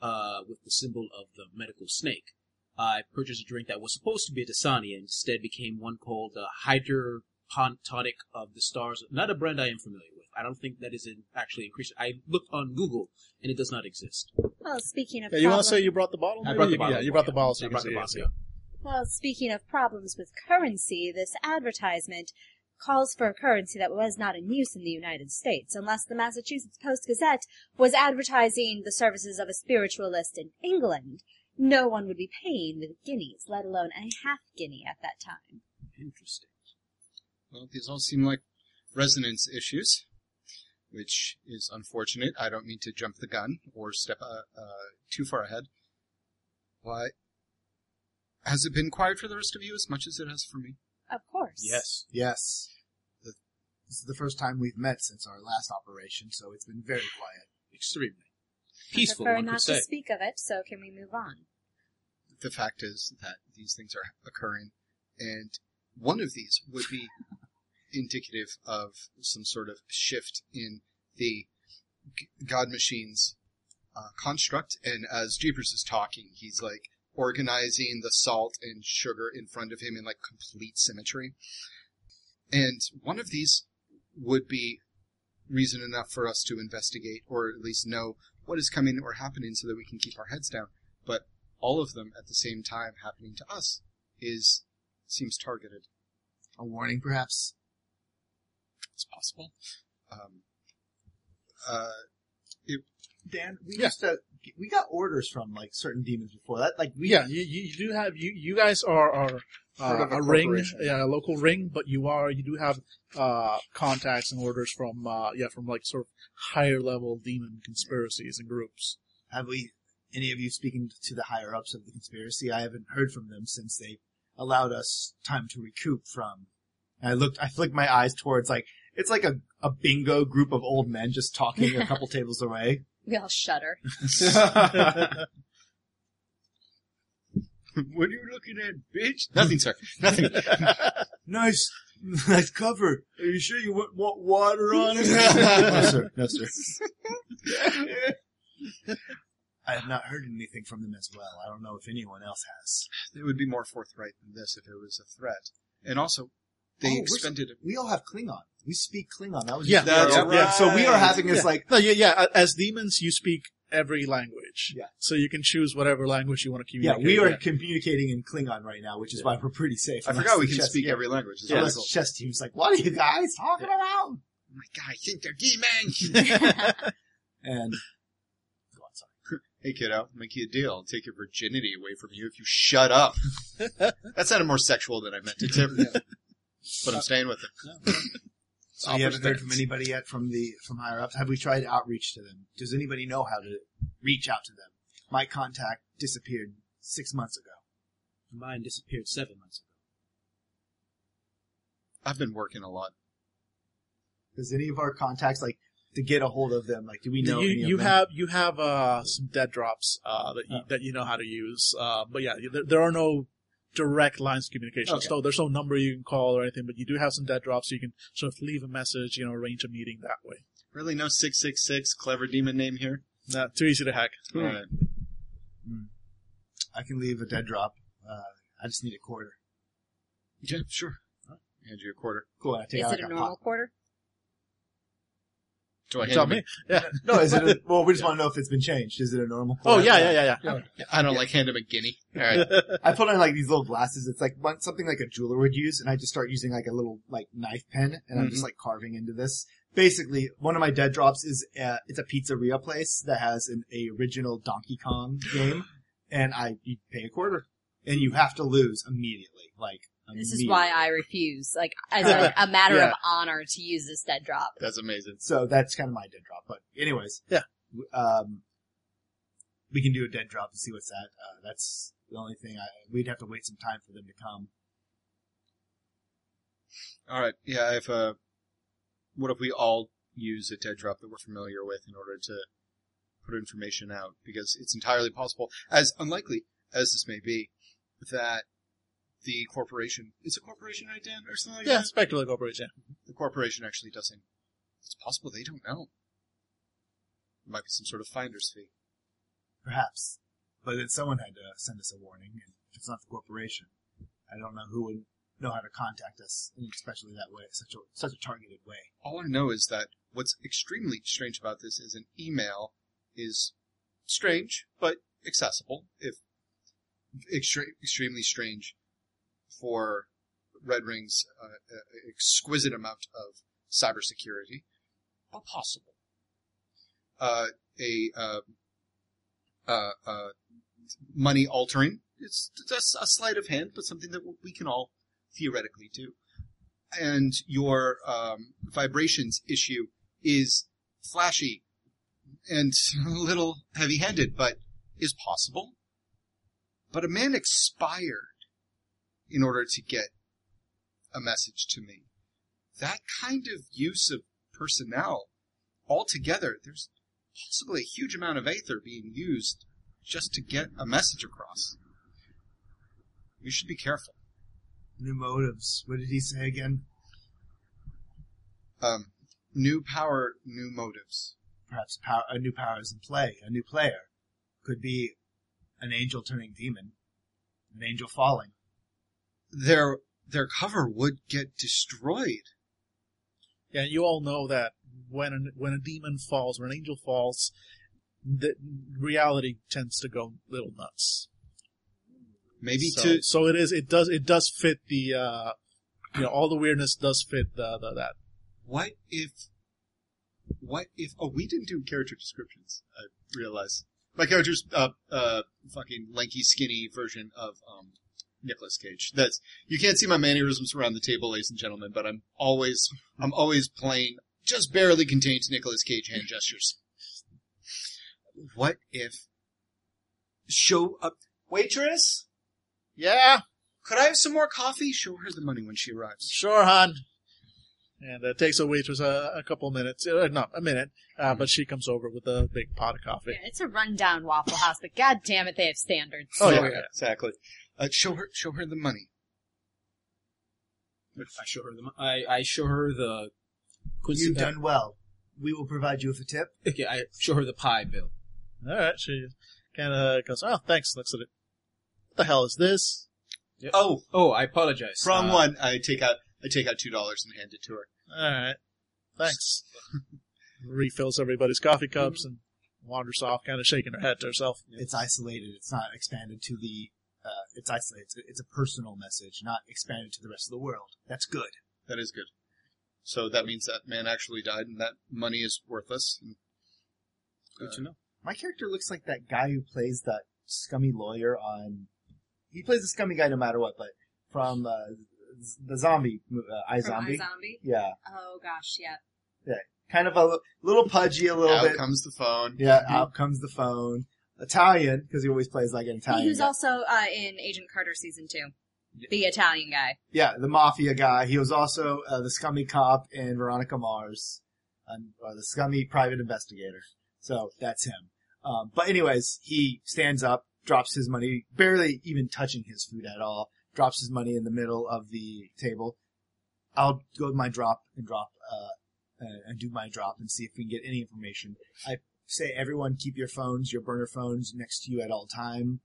uh, with the symbol of the medical snake. I purchased a drink that was supposed to be a Dasani and instead became one called uh, Hydroponic of the Stars. Not a brand I am familiar with. I don't think that is in, actually increased. I looked on Google and it does not exist. Well, speaking of Yeah, you want problems, to say you brought the bottle? I brought the You- bottle. Yeah, you brought the bottle, so you brought the bottle, yeah. yeah. well, speaking of problems with currency, this advertisement calls for a currency that was not in use in the United States, unless the Massachusetts Post Gazette was advertising the services of a spiritualist in England. No one would be paying with guineas, let alone a half guinea at that time. Interesting. Well, these all seem like resonance issues, which is unfortunate. I don't mean to jump the gun or step uh, uh, too far ahead. Why? Has it been quiet for the rest of you as much as it has for me? Of course. Yes. Yes. The, this is the first time we've met since our last operation, so it's been very quiet. Extremely. Peaceful, I Peaceful, prefer not say. to speak of it, so can we move on? The fact is that these things are occurring, and one of these would be indicative of some sort of shift in the God Machine's uh, construct. And as Jeepers is talking, he's like organizing the salt and sugar in front of him in like complete symmetry. And one of these would be reason enough for us to investigate or at least know what is coming or happening so that we can keep our heads down. But all of them at the same time happening to us is seems targeted. A warning, perhaps? It's possible. Um, uh, Dan, we Yeah. used to, we got orders from like certain demons before that. Like we, Yeah, you, you you do have you you guys are are uh, a a ring, yeah, a local ring, but you are you do have uh contacts and orders from uh yeah from like sort of higher level demon conspiracies and groups. have we, any of you speaking to the higher ups of the conspiracy? I haven't heard from them since they allowed us time to recoup from. And I looked, I flicked my eyes towards like, it's like a, a bingo group of old men just talking a couple tables away. We all shudder. what are you looking at, bitch? Nothing, sir. Nothing. Nice, nice cover. Are you sure you want, want water on it? no, sir. No, sir. I have not heard anything from them as well. I don't know if anyone else has. They would be more forthright than this if it was a threat. And also, they Oh, we're expended. We all have Klingon. We speak Klingon. That was Yeah, that's yeah, yeah. So we are having this Yeah. like No, yeah, yeah. As demons, you speak every language. Yeah. So you can choose whatever language you want to communicate. Yeah, we are with. communicating in Klingon right now, which is why we're pretty safe. I forgot we can chess- speak yeah. every language. It's Unless wonderful. chess team's like, what are you guys talking about? Oh my god, I think they're demons. And go on, sorry. hey kiddo, make you a deal. I'll take your virginity away from you if you shut up. that sounded more sexual than I meant it to. But I'm staying with it. So you haven't heard from anybody yet from the from higher ups. Have we tried outreach to them? Does anybody know how to reach out to them? My contact disappeared six months ago. Mine disappeared seven months ago. I've been working a lot. Does any of our contacts like to get a hold of them? Like, do we know? you any of you them? have you have uh some dead drops uh that you, Oh. that you know how to use. Uh, but yeah, there, there are no direct lines of communication. Okay. So there's no number you can call or anything, but you do have some dead drops. So you can sort of leave a message, you know, arrange a meeting that way. Really, no six six six clever demon name here. Not too easy to hack. All right. I can leave a dead drop. Uh, I just need a quarter. Yeah, sure. Hand you a quarter. Cool. I take Is out it like a a normal pot. quarter? Do I hand Tell him me. Yeah. No, is it? A, well, we just want to know if it's been changed. Is it a normal? Oh quarter? yeah, yeah, yeah, yeah. I don't like hand him a guinea. All right. I put on like these little glasses. It's like one, something like a jeweler would use, and I just start using like a little like knife pen, and I'm just like carving into this. Basically, one of my dead drops is uh, it's a pizzeria place that has an a original Donkey Kong game, and I you pay a quarter, and you have to lose immediately. Like This is why I refuse, like, as a, a matter Yeah. of honor to use this dead drop. That's amazing. So that's kind of my dead drop. But anyways, Yeah. w- Um, we can do a dead drop and see what's that. Uh, that's the only thing. I we'd have to wait some time for them to come. All right. Yeah. If uh, what if we all use a dead drop that we're familiar with in order to put information out? Because it's entirely possible, as unlikely as this may be, that the corporation is a corporation, right, Dan, or something like that. Yeah, that. Spectacular Corporation. The corporation actually doesn't. It's possible they don't know. There might be some sort of finder's fee. Perhaps. But then someone had to send us a warning, and if it's not the corporation, I don't know who would know how to contact us, especially that way, such a such a targeted way. All I know is that what's extremely strange about this is an email is strange, but accessible. If extre- extremely strange for Red Ring's uh, uh, exquisite amount of cybersecurity, but possible. Uh, a uh, uh, uh, money altering. It's just a sleight of hand, but something that we can all theoretically do. And your um, vibrations issue is flashy and a little heavy-handed, but is possible. But a man expired in order to get a message to me. That kind of use of personnel altogether, there's possibly a huge amount of aether being used just to get a message across. We should be careful. New motives. What did he say again? Um, new power, new motives. Perhaps power, a new power is in play. A new player could be an angel turning demon, an angel falling. Their their cover would get destroyed. Yeah, you all know that when an, when a demon falls, when an angel falls, the reality tends to go little nuts. Maybe so, to so it is. It does. It does fit the. Uh, you know, all the weirdness does fit the, the that. what if what if oh we didn't do character descriptions. I realize my character's uh uh fucking lanky skinny version of um Nicolas Cage. That's you can't see my mannerisms around the table, ladies and gentlemen, but I'm always I'm always playing just barely contained Nicolas Cage hand gestures. What if show up waitress? Yeah, Could I have some more coffee? Show her the money when she arrives. sure, hon. And it takes a waitress a, a couple minutes, uh, not a minute, uh, but she comes over with a big pot of coffee. Yeah, it's a rundown Waffle House, but god damn it, they have standards. Oh, yeah, yeah. exactly. Uh, show her, show her the money. I show her the. I I show her the. Quincy You've Pep- done well. We will provide you with a tip. Okay, I show her the pi bill. All right, she kind of goes, "Oh, thanks." Looks at it. What the hell is this? Oh, Oh, I apologize. Wrong Uh, one, I take out, I take out two dollars and hand it to her. All right, thanks. Refills everybody's coffee cups and wanders off, kind of shaking her head to herself. It's isolated. It's not expanded to the. Uh, it's isolated. It's a, it's a personal message, not expanded to the rest of the world. That's good. That is good. So that means that man actually died, and that money is worthless. And, Good to know. My character looks like that guy who plays that scummy lawyer on. He plays the scummy guy no matter what, but from uh, z- the zombie, mo- uh, I From Zombie. iZombie? Yeah, Oh gosh, yeah. Yeah. kind of a little pudgy, a little out bit. comes the phone. Yeah, out comes the phone. Italian, because he always plays like an Italian. He who's guy. also uh, in Agent Carter season two, the Italian guy. Yeah, the mafia guy. He was also uh, the scummy cop in Veronica Mars, um, or the scummy private investigator. So that's him. Um, but anyways, he stands up, drops his money, barely even touching his food at all, drops his money in the middle of the table. I'll go with my drop and drop, uh, uh, and do my drop and see if we can get any information. I say everyone keep your phones, your burner phones next to you at all time.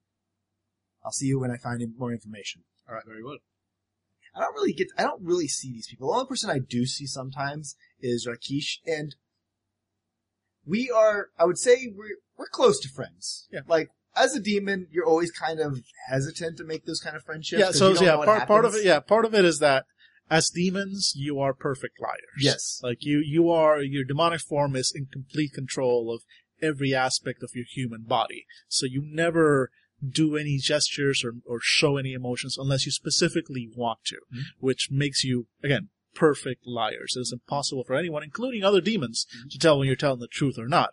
I'll see you when I find more information. All right, very well. I don't really get, I don't really see these people. The only person I do see sometimes is Rakish, and we are, I would say we're, we're close to friends. Yeah. Like, as a demon, you're always kind of hesitant to make those kind of friendships. yeah, so you don't know yeah, part part of it, yeah, part of it is that as demons, you are perfect liars. Yes. like you, you are your demonic form is in complete control of every aspect of your human body. So you never do any gestures or, or show any emotions unless you specifically want to, Mm-hmm. which makes you again perfect liars. It is impossible for anyone, including other demons, Mm-hmm. to tell when you're telling the truth or not.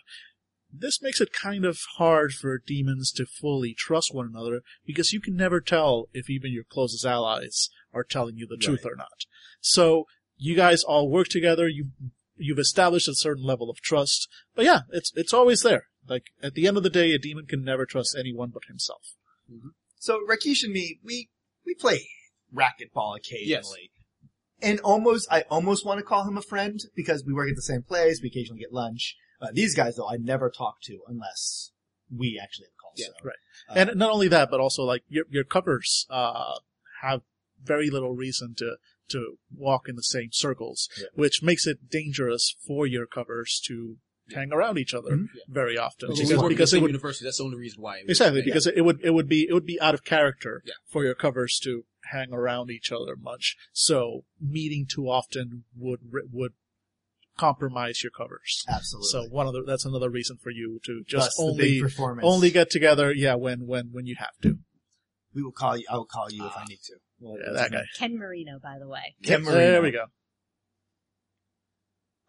This makes it kind of hard for demons to fully trust one another because you can never tell if even your closest allies are telling you the truth or not. So you guys all work together. You you've established a certain level of trust. But yeah, it's it's always there. Like at the end of the day, a demon can never trust anyone but himself. Mm-hmm. So Rakesh and me, we we play racquetball occasionally. And almost, I almost want to call him a friend because we work at the same place. We occasionally get lunch. Uh, these guys, though, I never talk to unless we actually have calls. Yeah, so, right. uh, And not only that, but also like your your covers uh, have very little reason to to walk in the same circles, Yeah. which makes it dangerous for your covers to hang around each other Mhm. very often Well, because, we the because it would university. That's the only reason why. it would- exactly yeah. because it would it would be it would be out of character Yeah. for your covers to hang around each other much. So meeting too often would would compromise your covers. absolutely. So one of the that's another reason for you to just Thus, the big only only get together, yeah, when when when you have to. we will call you. I will call you if I need to. Well, Yeah, that guy. Ken Marino, by the way. Ken Yep, There we go.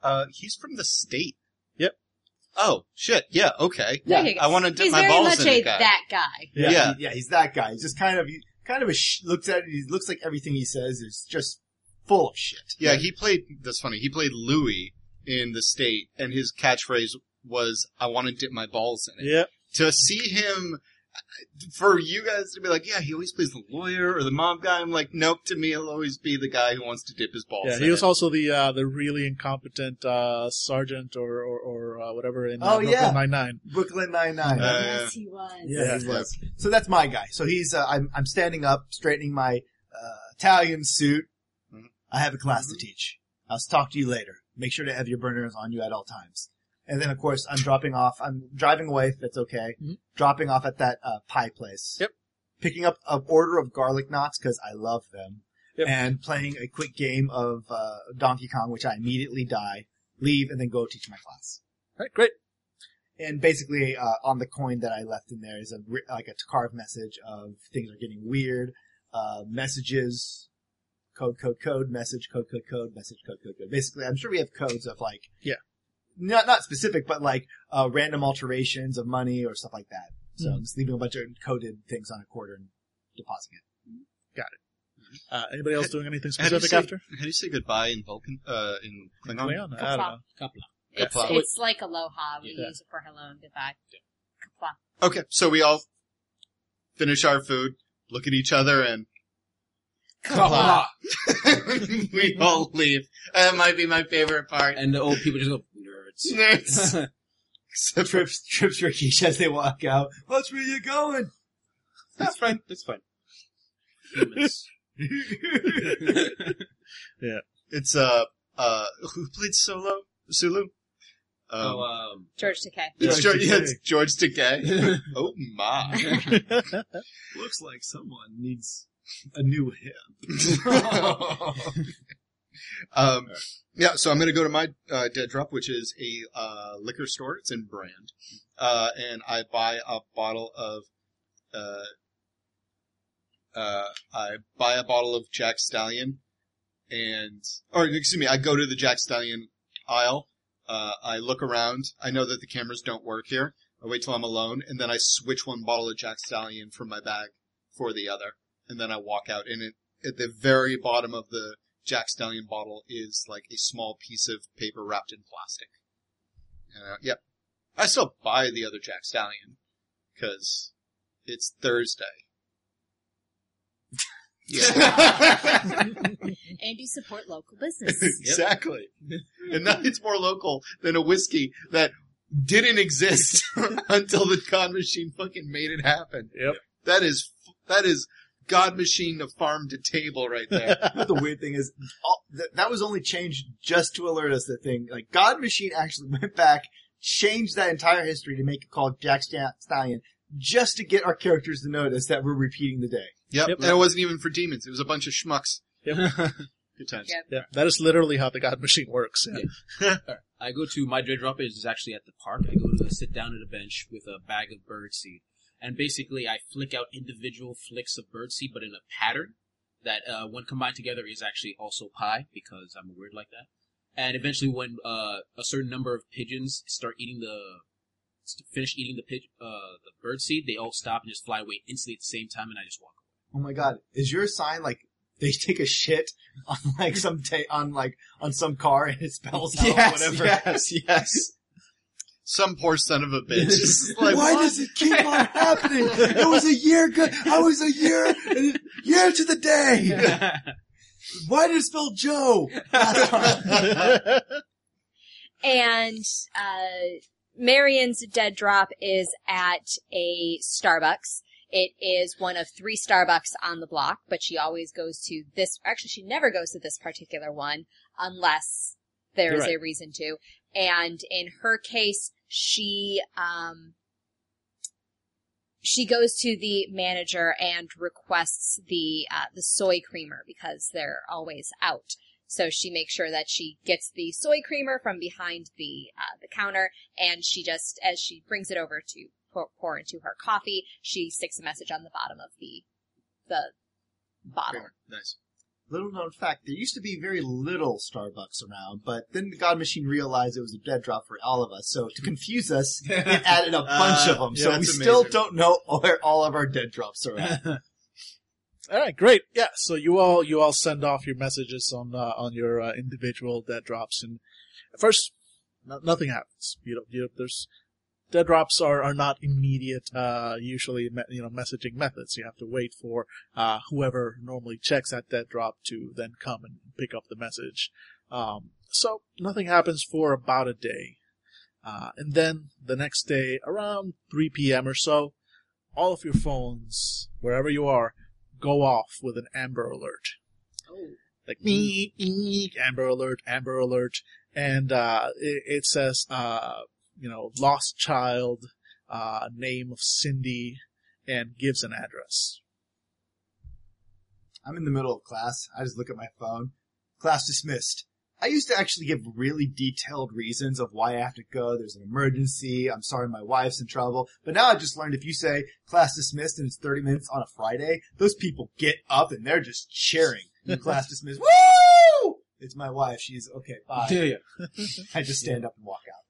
Uh, he's from the state. Yep. Oh shit! Yeah. Okay. There you. I want to dip He's my very balls much in a it, guy. that guy. Yeah, Yeah. he- yeah, he's that guy. He's just kind of, he kind of a sh- looks at it. He looks like everything he says is just full of shit. Yeah, he played. That's funny. He played Louis in the state, and his catchphrase was, "I want to dip my balls in it." Yep. To see him, for you guys to be like, "Yeah, he always plays the lawyer or the mob guy," I'm like, "Nope." To me, he'll always be the guy who wants to dip his balls. Yeah, in he was it. also the uh, the really incompetent uh, sergeant or or, or uh, whatever in Oh, uh, yeah. Nine Nine. Brooklyn Nine Nine. Uh, yes, he was. yeah, yeah. he was. So that's my guy. So he's, uh, I'm, I'm standing up, straightening my uh, Italian suit. Mhm. I have a class to teach. I'll talk to you later. Make sure to have your burners on you at all times. And then, of course, I'm dropping off. I'm driving away. if it's okay. Mhm. Dropping off at that uh, pie place. Yep. Picking up an order of garlic knots because I love them. Yep. And playing a quick game of uh, Donkey Kong, which I immediately die, leave, and then go teach my class. All right, great. And basically, uh, on the coin that I left in there is a like a carved message of things are getting weird, uh, messages, code, code, code, message, code, code, code, message, code, code, code. Basically, I'm sure we have codes of like, Yeah. not not specific, but like uh, random alterations of money or stuff like that. So Mhm. I'm just leaving a bunch of coded things on a quarter and depositing it. Got it. Uh, anybody else doing anything How do you specific say- after? How do you say goodbye in Vulcan? Uh, in Klingon? Leon? I don't know. Kapla. It's, Kapla. it's like aloha. We Yeah. use it for hello and goodbye. Kapla. Okay, so we all finish our food, look at each other, and Kapla. we all leave. That might be my favorite part. And the old people just go, nerds. Nerds. Except for Trips, trips Rikish as they walk out. What's where you going? That's fine. That's fine. Humans. it's uh uh who played solo Sulu. Um, oh, um, George Takei. it's George George, yeah, it's George Takei. oh my! Looks like someone needs a new hip. um, yeah, so I'm gonna go to my uh, dead drop, which is a uh, liquor store. It's in Brand, uh, and I buy a bottle of. Uh, uh, I buy a bottle of Jack Stallion, and or excuse me, I go to the Jack Stallion aisle. Uh, I look around. I know that the cameras don't work here. I wait till I'm alone, and then I switch one bottle of Jack Stallion from my bag for the other, and then I walk out. And it, at the very bottom of the Jack Stallion bottle is like a small piece of paper wrapped in plastic. Uh, yep. I still buy the other Jack Stallion because it's Thursday. Yeah. And you support local business. exactly. And nothing's more local than a whiskey that didn't exist until the con Machine fucking made it happen. Yep. That is, that is God Machine to farm to table right there. But the weird thing is, all, th- that was only changed just to alert us that thing. Like, God Machine actually went back, changed that entire history to make it called Jack Sta- Stallion, just to get our characters to notice that we're repeating the day. Yep. Yep. And it wasn't even for demons. It was a bunch of schmucks. Yep. Good times. Yep. Yeah, that is literally how the God Machine works. Yeah. I go to my dread drop is actually at the park. I go to sit down at a bench with a bag of birdseed, and basically I flick out individual flicks of birdseed, but in a pattern that uh, when combined together is actually also pi because I'm a weird like that. And eventually, when uh, a certain number of pigeons start eating the finish eating the pig, uh, the birdseed, they all stop and just fly away instantly at the same time, and I just walk. Away. Oh my god, is your sign like they take a shit on like some ta- on like on some car and it spells out yes, whatever. yes, yes. Some poor son of a bitch. Like, Why what? does it keep on happening? It was a year good. I was a year, year to the day. Why did it spell Joe? And uh, Marion's dead drop is at a Starbucks. It is one of three Starbucks on the block, but she always goes to this. Actually, she never goes to this particular one unless there is Right. a reason to. And in her case, she um she goes to the manager and requests the uh, the soy creamer because they're always out. So she makes sure that she gets the soy creamer from behind the uh, the counter, and she just as she brings it over to pour, pour into her coffee, she sticks a message on the bottom of the the bottle. Nice. Little known fact, there used to be very little Starbucks around, but then the God Machine realized it was a dead drop for all of us. So to confuse us, it added a bunch Uh, of them. yeah, so we that's still don't know where all of our dead drops are at. All right, great. Yeah, so you all you all send off your messages on uh, on your uh, individual dead drops, and at first no, nothing happens. You know, you there's dead drops are, are not immediate. Uh, usually, me, you know, messaging methods. You have to wait for uh, whoever normally checks that dead drop to then come and pick up the message. Um, so nothing happens for about a day, uh, and then the next day around 3 p.m. or so, all of your phones, wherever you are, go off with an Amber Alert. Oh. Like me, Amber Alert, Amber Alert, and uh, it, it says, uh, you know, lost child, uh, name of Cindy, and gives an address. I'm in the middle of class. I just look at my phone. Class dismissed. I used to actually give really detailed reasons of why I have to go. There's an emergency. I'm sorry my wife's in trouble. But now I just learned if you say class dismissed and it's 30 minutes on a Friday, those people get up and they're just cheering. class dismissed. Woo! It's my wife. She's okay. Bye. yeah. I just stand up and walk out.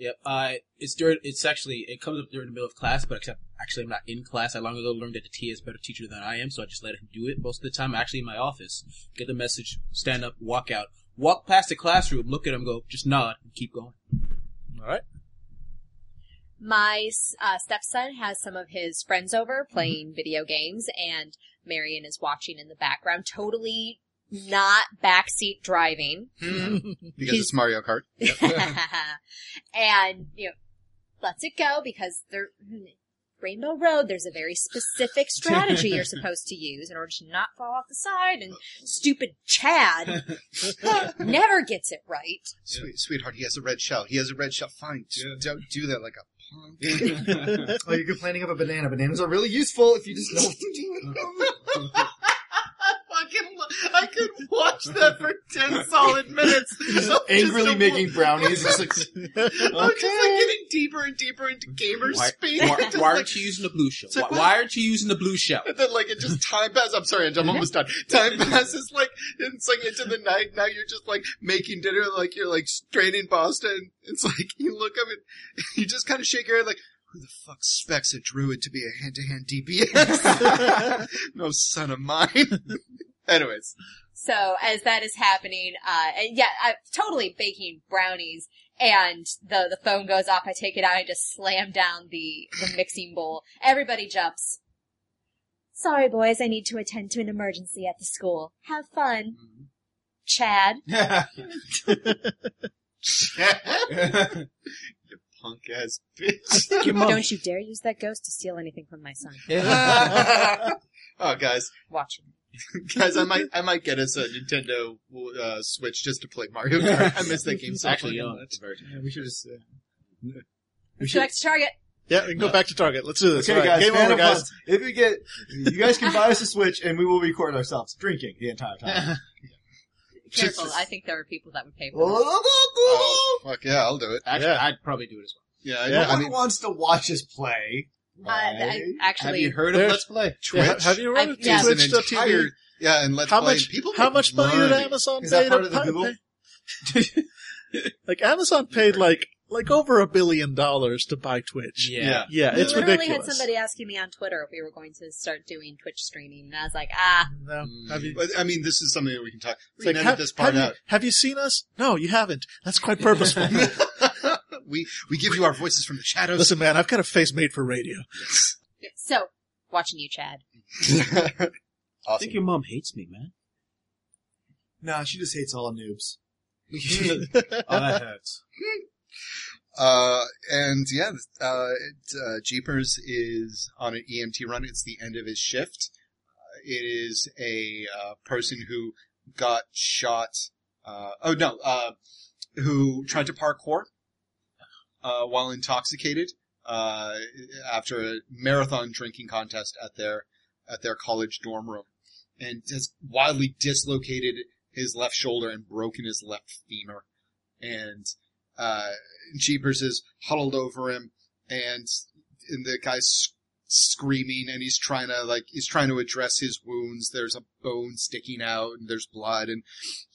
Yep. Uh, it's during, it's actually, it comes up during the middle of class, but except, actually I'm not in class. I long ago learned that the TA is a better teacher than I am, so I just let him do it most of the time. I'm actually in my office, get the message, stand up, walk out, walk past the classroom, look at him, go, just nod, and keep going. All right. My uh, stepson has some of his friends over playing video games, and Marion is watching in the background, totally not backseat driving. Hmm. Because it's Mario Kart. and you know lets it go because there Rainbow Road, there's a very specific strategy you're supposed to use in order to not fall off the side, and stupid Chad never gets it right. Sweet, sweetheart, he has a red shell. He has a red shell. Fine, just Yeah. don't do that like a punk. Oh, you're complaining of a banana. Bananas are really useful if you just know what to do. fucking, lo- I could watch that for ten solid minutes. Of Angrily just a- making brownies. Just like, I'm just like getting deeper and deeper into gamer Why, speak. why, why like- aren't you using the blue shell? Like, why, why aren't you using the blue shell? And then like it just time passes. I'm sorry, I'm mm-hmm. almost done. Time passes like it's like into the night. Now you're just like making dinner, like you're like straining Boston. It's like you look up and you just kind of shake your head, like who the fuck specs a druid to be a hand to hand DPS? no son of mine. Anyways, So as that is happening, uh, and yeah, I'm totally baking brownies, and the the phone goes off. I take it out, I just slam down the the mixing bowl. Everybody jumps. Sorry, boys, I need to attend to an emergency at the school. Have fun. Chad. you punk ass bitch. Don't you dare use that ghost to steal anything from my son. oh, guys, Watch him. guys, I might, I might get us a Nintendo uh, Switch just to play Mario Kart. I miss that game so Actually, fucking young. much. yeah, we should just. Uh, Let's go back to Target. Yeah, we can go back to Target. Let's do this. Okay, All right, guys, game over, guys. us. If we get, you guys can buy us a Switch, and we will record ourselves drinking the entire time. Careful, I think there are people that would pay for it. Oh, fuck yeah, I'll do it. Actually, Yeah. I'd probably do it as well. Yeah, I, Yeah. no I mean, wants to watch us play. Uh, I- actually, Have you heard of Let's Play? Twitch Yeah, have you run I- it yeah. Twitch an to TV? entire, yeah, and Let's How Play. much? People How much money did. Amazon pay to the pi- pay- like Amazon paid like like over a billion dollars to buy Twitch. Yeah. Yeah, We it's literally ridiculous. had somebody asking me on Twitter if we were going to start doing Twitch streaming, and I was like, ah, No, have you, I mean, this is something that we can talk. We like, can have, edit this part have, out. you, have you seen us? No, you haven't. That's quite purposeful. we we give you our voices from the shadows. Listen, man, I've got a face made for radio. so watching you, Chad. awesome. I think your mom hates me, man. Nah, she just hates all noobs. Oh, that hurts. Uh, and yeah, uh, it, uh, Jeepers is on an EMT run. It's the end of his shift. Uh, it is a uh, person who got shot. Uh, oh no, uh, who tried to parkour uh, while intoxicated uh, after a marathon drinking contest at their at their college dorm room, and has wildly dislocated his left shoulder and broken his left femur, and uh, Jeepers is huddled over him, and, and the guy's screaming, and he's trying to like he's trying to address his wounds. There's a bone sticking out, and there's blood, and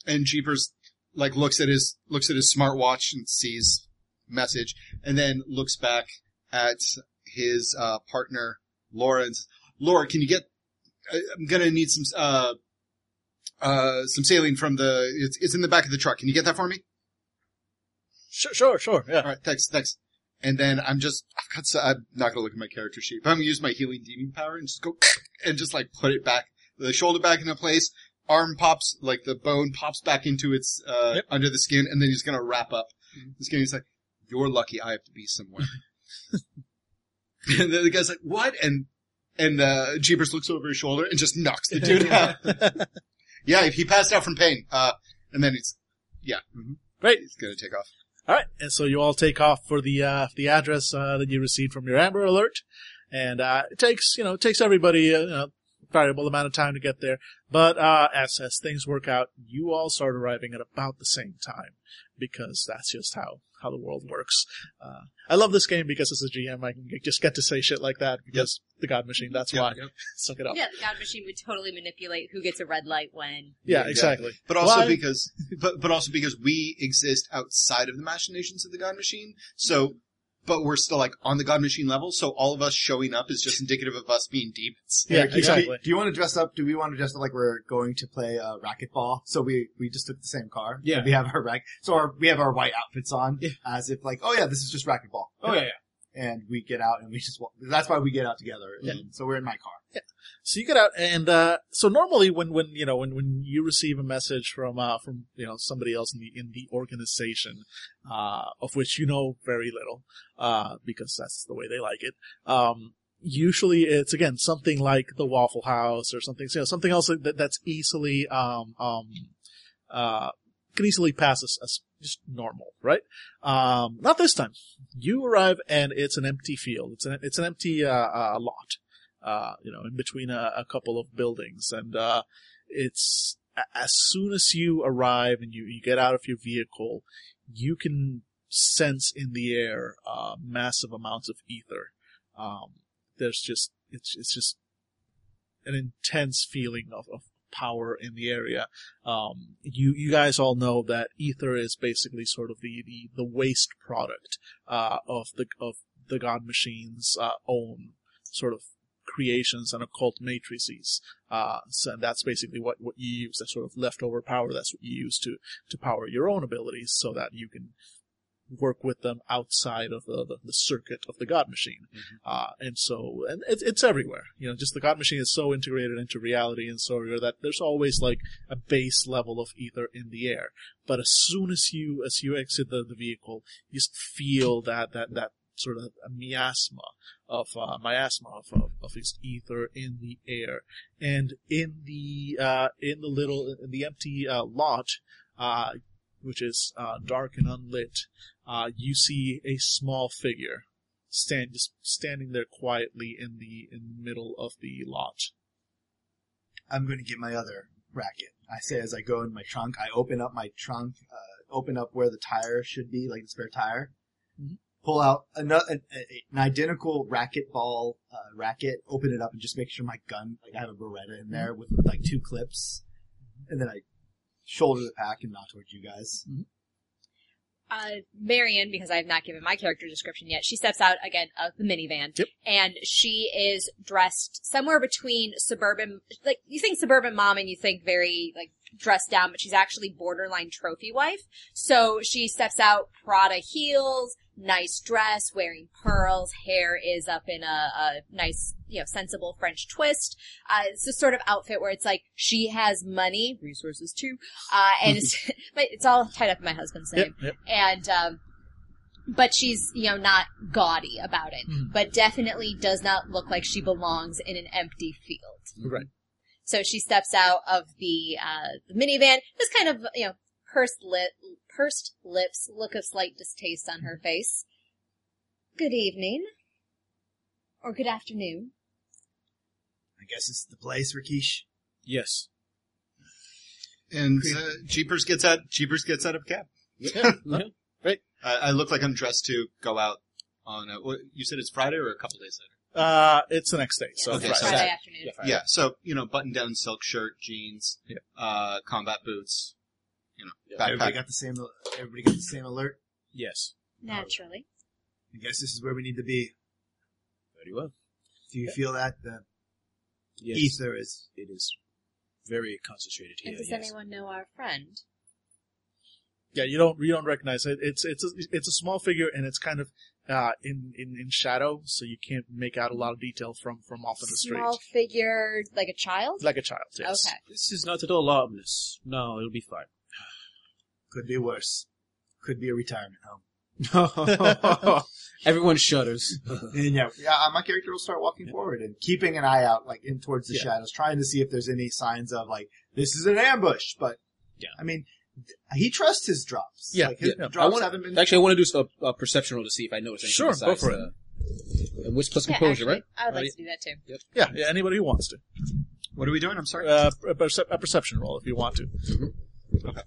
and Jeepers like looks at his looks at his smartwatch and sees message, and then looks back at his uh, partner Laura and says, "Laura, can you get? I- I'm gonna need some uh uh some saline from the. It's it's in the back of the truck. Can you get that for me?" Sure, sure, sure. Yeah. All right, thanks, thanks. And then I'm just, I've got, so, I'm not gonna look at my character sheet, but I'm gonna use my healing demon power and just go, and just like put it back, the shoulder back into place, arm pops, like the bone pops back into its, uh, Yep. under the skin, and then he's gonna wrap up. The skin, he's like, you're lucky I have to be somewhere. and the guy's like, what? And, and, uh, Jeepers looks over his shoulder and just knocks the dude out. yeah, he passed out from pain, uh, and then he's, yeah, mhm. Great. he's gonna take off. All right, and so you all take off for the uh, the address uh, that you received from your Amber Alert, and uh, it takes you know it takes everybody uh, you know, a variable amount of time to get there. But uh, as as things work out, you all start arriving at about the same time because that's just how how the world works. Uh, I love this game because as a GM, I can just get to say shit like that because the God Machine. That's Yep, why. yep. Suck it up. Yeah, the God Machine would totally manipulate who gets a red light when. Yeah, Yeah. exactly. But also Why? because, but, but also because we exist outside of the machinations of the God Machine. So, but we're still like on the God Machine level. So all of us showing up is just indicative of us being demons. Yeah, Eric, do you- exactly. Do you want to dress up? Do we want to dress up like we're going to play uh, racquetball? So we we just took the same car. Yeah. We have our rack. So our, we have our white outfits on, Yeah. as if like, oh yeah, this is just racquetball. Oh yeah, yeah. And we get out and we just. walk. That's why we get out together. Yeah. So we're in my car. Yeah. So you get out, and uh, so normally when when you know when when you receive a message from uh, from you know somebody else in the in the organization, uh, of which you know very little, uh, because that's the way they like it. Um, usually it's again something like the Waffle House or something, you know, something else that that's easily um um uh can easily pass as, as just normal, right? Um, not this time. You arrive and it's an empty field. It's an it's an empty uh, uh lot uh, you know, in between a, a couple of buildings. And, uh, it's, as soon as you arrive and you, you get out of your vehicle, you can sense in the air, uh, massive amounts of ether. Um, there's just, it's, it's just an intense feeling of, of power in the area. Um, you, you guys all know that ether is basically sort of the, the, the waste product, uh, of the, of the God Machine's, uh, own sort of creations and occult matrices. Uh, so that's basically what, what you use, that sort of leftover power. That's what you use to, to power your own abilities so that you can work with them outside of the, the, the circuit of the God Machine. Uh, and so, and it's, it's everywhere. You know, just the God Machine is so integrated into reality and so that there's always like a base level of ether in the air. But as soon as you, as you exit the, the vehicle, you just feel that, that, that sort of a miasma of uh, miasma of, of, of his ether in the air, and in the uh, in the little in the empty uh, lot, uh, which is uh, dark and unlit, uh, you see a small figure stand just standing there quietly in the in the middle of the lot. I'm going to get my other racket. I say as I go in my trunk, I open up my trunk, uh, open up where the tire should be, like the spare tire. Mhm. Pull out another, an, an identical racquetball uh, racket. Open it up and just make sure my gun, like I have a Beretta in there with like two clips, and then I shoulder the pack and nod towards you guys. Uh, Marion, because I have not given my character description yet, she steps out again of the minivan. Yep. And she is dressed somewhere between suburban, like, you think suburban mom and you think very, like, dressed down, but she's actually borderline trophy wife. So she steps out, Prada heels, nice dress, wearing pearls, hair is up in a, a nice, you know, sensible French twist. Uh, it's the sort of outfit where it's like, she has money, resources too, uh, and it's, but it's all tied up in my husband's name Yep, yep. and um but she's you know not gaudy about it Mhm. but definitely does not look like she belongs in an empty field Right. so she steps out of the uh the minivan just kind of you know pursed lip pursed lips look of slight distaste on her face good evening or good afternoon I guess this is the place, Rakesh. Yes. And uh, Jeepers gets out. Jeepers gets out of a cab. Yeah. I, I look like I'm dressed to go out on. A, what, you said it's Friday or a couple days later. Uh, it's the next day, so Okay, it's so friday afternoon Yeah. Yeah, so you know, button down silk shirt, jeans, Yeah. uh, combat boots, you know, Yeah. Everybody got the same. Everybody got the same alert. Yes. naturally I guess this is where we need to be. Very well. Do you feel that the Yes. ether is? It is very concentrated here. And does yes. anyone know our friend? yeah, you don't you don't recognize it. It's it's a, it's a small figure and it's kind of uh in, in in shadow, so you can't make out a lot of detail from from off in the street, small figure like a child like a child. Yes. okay This is not at all ominous. No, it'll be fine. Could be worse. Could be a retirement home. Everyone shudders. And yeah, yeah. uh, My character will start walking forward and keeping an eye out, like in towards the Yeah. shadows, trying to see if there's any signs of like this is an ambush. But Yeah. I mean, he trusts his drops. Yeah, like, his yeah. I drops want haven't been. actually, I want to do a, a perception roll to see if I notice anything. Sure, go besides, for it. Uh, wits plus Yeah, composure, actually, right? I would like Right. to do that too. Yeah, yeah. Anybody who wants to, What are we doing? I'm sorry. uh, a, percep- a perception roll if you want to. Okay.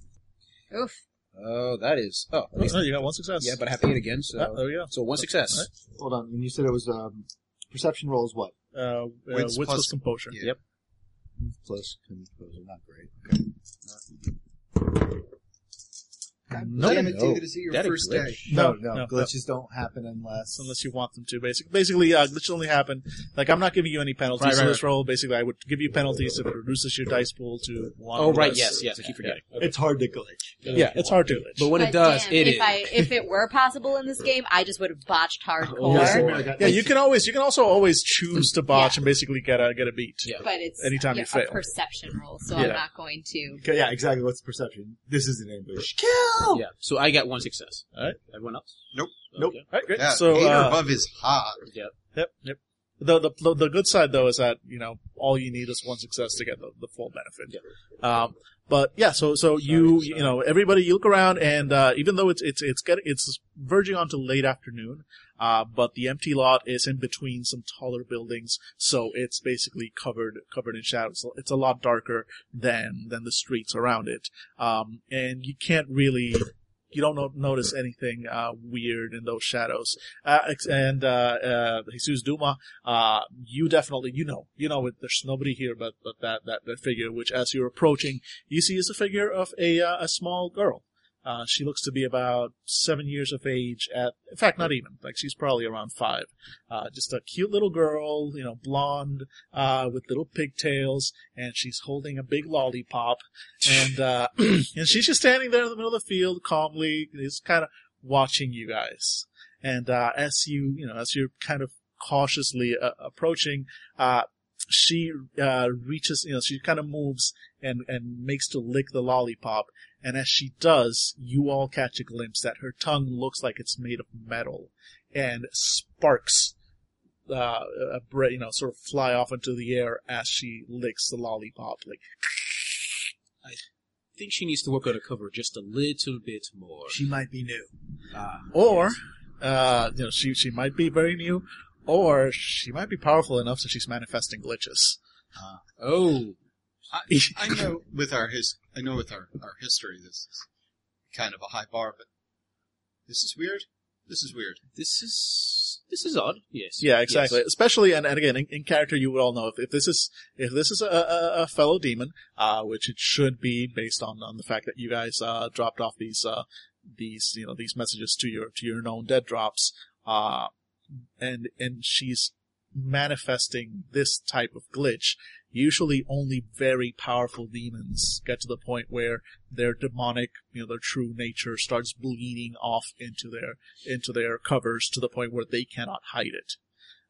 Oof. Oh, that is. Oh, at least- Oh, you got one success. yeah, but I have to hit again. So, Oh, there we go. so one success. Alright. Hold on, and you said it was um, perception roll is what? Uh, uh, Wits wits, plus- plus composure. yeah. Yep. Plus composure, not great. Okay. No, Damn it, no. David, is it your That first day? No, No, no, no, glitches don't happen unless unless you want them to. Basically, basically, uh, glitches only happen. Like I'm not giving you any penalties Right, for right, this roll. Basically, I would give you penalties if it reduces your dice pool to one. Oh, right. less. Yes, yes. I keep forgetting. Okay. it's hard to glitch. Yeah, it's hard to glitch. But when it does, damn, it if is. I if it were possible in this game, I just would have botched hardcore. Oh, Yeah, yeah, you can always you can also always choose to botch Yeah. and basically get a get a beat. Yeah. But it's Anytime you a fail. perception roll, so Yeah. I'm not going to. Yeah, exactly. What's the perception? This is an ambush. Kill. Yeah. So I got one success. All right. Everyone else? Nope. Nope. Okay. All right, great. Yeah, so eight or uh, above is hot. Yep. Yep, yep. The, the the good side though is that you know all you need is one success to get the, the full benefit. Um, but yeah, so so you you know everybody you look around and uh, even though it's it's it's getting it's verging onto late afternoon, uh, but the empty lot is in between some taller buildings, so it's basically covered covered in shadows. It's a lot darker than than the streets around it, um, and you can't really. You don't no- notice anything uh, weird in those shadows, uh, and uh, uh, Jesus Duma, uh, you definitely you know you know there's nobody here but but that, that that figure which as you're approaching you see is a figure of a uh, a small girl uh, she looks to be about seven years of age at in fact not even. Like she's probably around five. Uh, just a cute little girl you know blonde uh, with little pigtails and she's holding a big lollipop. And uh, and she's just standing there in the middle of the field calmly is kind of watching you guys. And uh, as you you know as you're kind of cautiously uh, approaching uh, she uh, reaches you know she kind of moves and and makes to lick the lollipop and as she does you all catch a glimpse that her tongue looks like it's made of metal and sparks uh, a you know sort of fly off into the air as she licks the lollipop like I think she needs to work on her cover just a little bit more. She might be new. Ah, or uh, you know she she might be very new or she might be powerful enough so she's manifesting glitches oh, I, I know with our his, I know with our, our history, this is kind of a high bar, but this is weird. This is weird. this is this is odd. Yes. Yeah, exactly. Yes. Especially, and, and again, in, in character, you would all know if, if this is if this is a, a, a fellow demon, uh, which it should be based on on the fact that you guys uh, dropped off these uh, these you know these messages to your to your known dead drops, uh, and and she's manifesting this type of glitch. Usually, only very powerful demons get to the point where their demonic, you know, their true nature starts bleeding off into their into their covers to the point where they cannot hide it.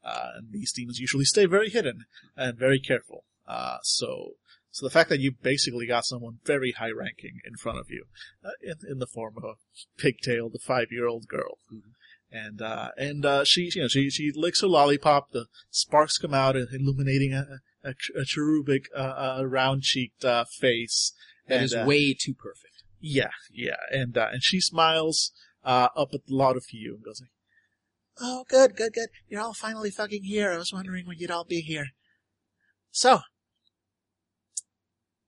Uh, and these demons usually stay very hidden and very careful. Uh, so, so the fact that you basically got someone very high ranking in front of you, uh, in, in the form of a pigtailed five-year-old girl. And, uh, and, uh, she, you know, she, she licks her lollipop, the sparks come out, illuminating a, a, a cherubic, uh, uh, round-cheeked, uh, face. That and, is uh, way too perfect. yeah, yeah, and uh, and she smiles uh, up at the lot of you and goes like, "Oh, good, good, good. You're all finally fucking here. I was wondering when you'd all be here. So,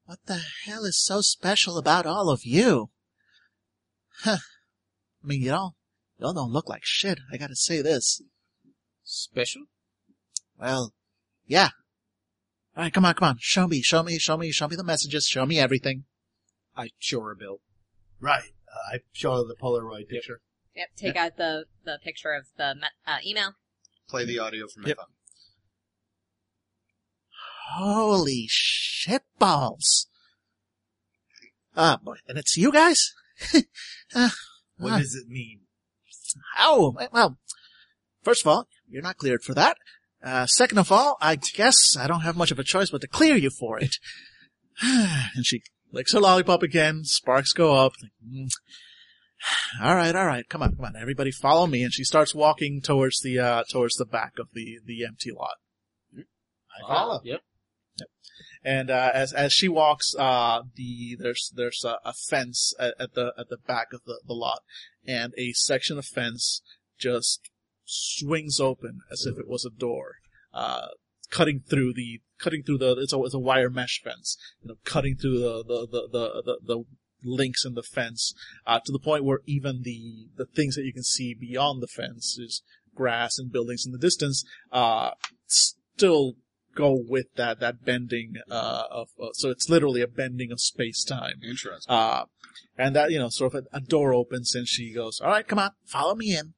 what the hell is so special about all of you? Huh? I mean, you all, you all don't look like shit. I gotta say this. Special? Well, yeah. All right, come on, come on. Show me, show me, show me, show me the messages. Show me everything. I show sure Bill. Right. Uh, I show her the Polaroid picture. Yep. Take out the the picture of the me- uh, email. Play the audio from my Yep. phone. Holy shit balls. Ah, boy. And it's you guys? uh, What uh, does it mean? Oh, well, first of all, you're not cleared for that. Uh, second of all, I guess I don't have much of a choice but to clear you for it. and she licks her lollipop again, sparks go up. Mm. All right, all right, come on, come on, everybody follow me. And she starts walking towards the, uh, towards the back of the, the empty lot. I follow. Yep. And uh, as as she walks, uh, the there's there's a, a fence at, at the at the back of the, the lot, and a section of fence just swings open as if it was a door, uh, cutting through the cutting through the it's a it's a wire mesh fence, you know, cutting through the the the the, the, the links in the fence uh, to the point where even the the things that you can see beyond the fence is grass and buildings in the distance uh, still go with that that bending uh, of uh, so it's literally a bending of space time Interesting. uh, and that you know sort of a, a door opens and she goes all right come on follow me in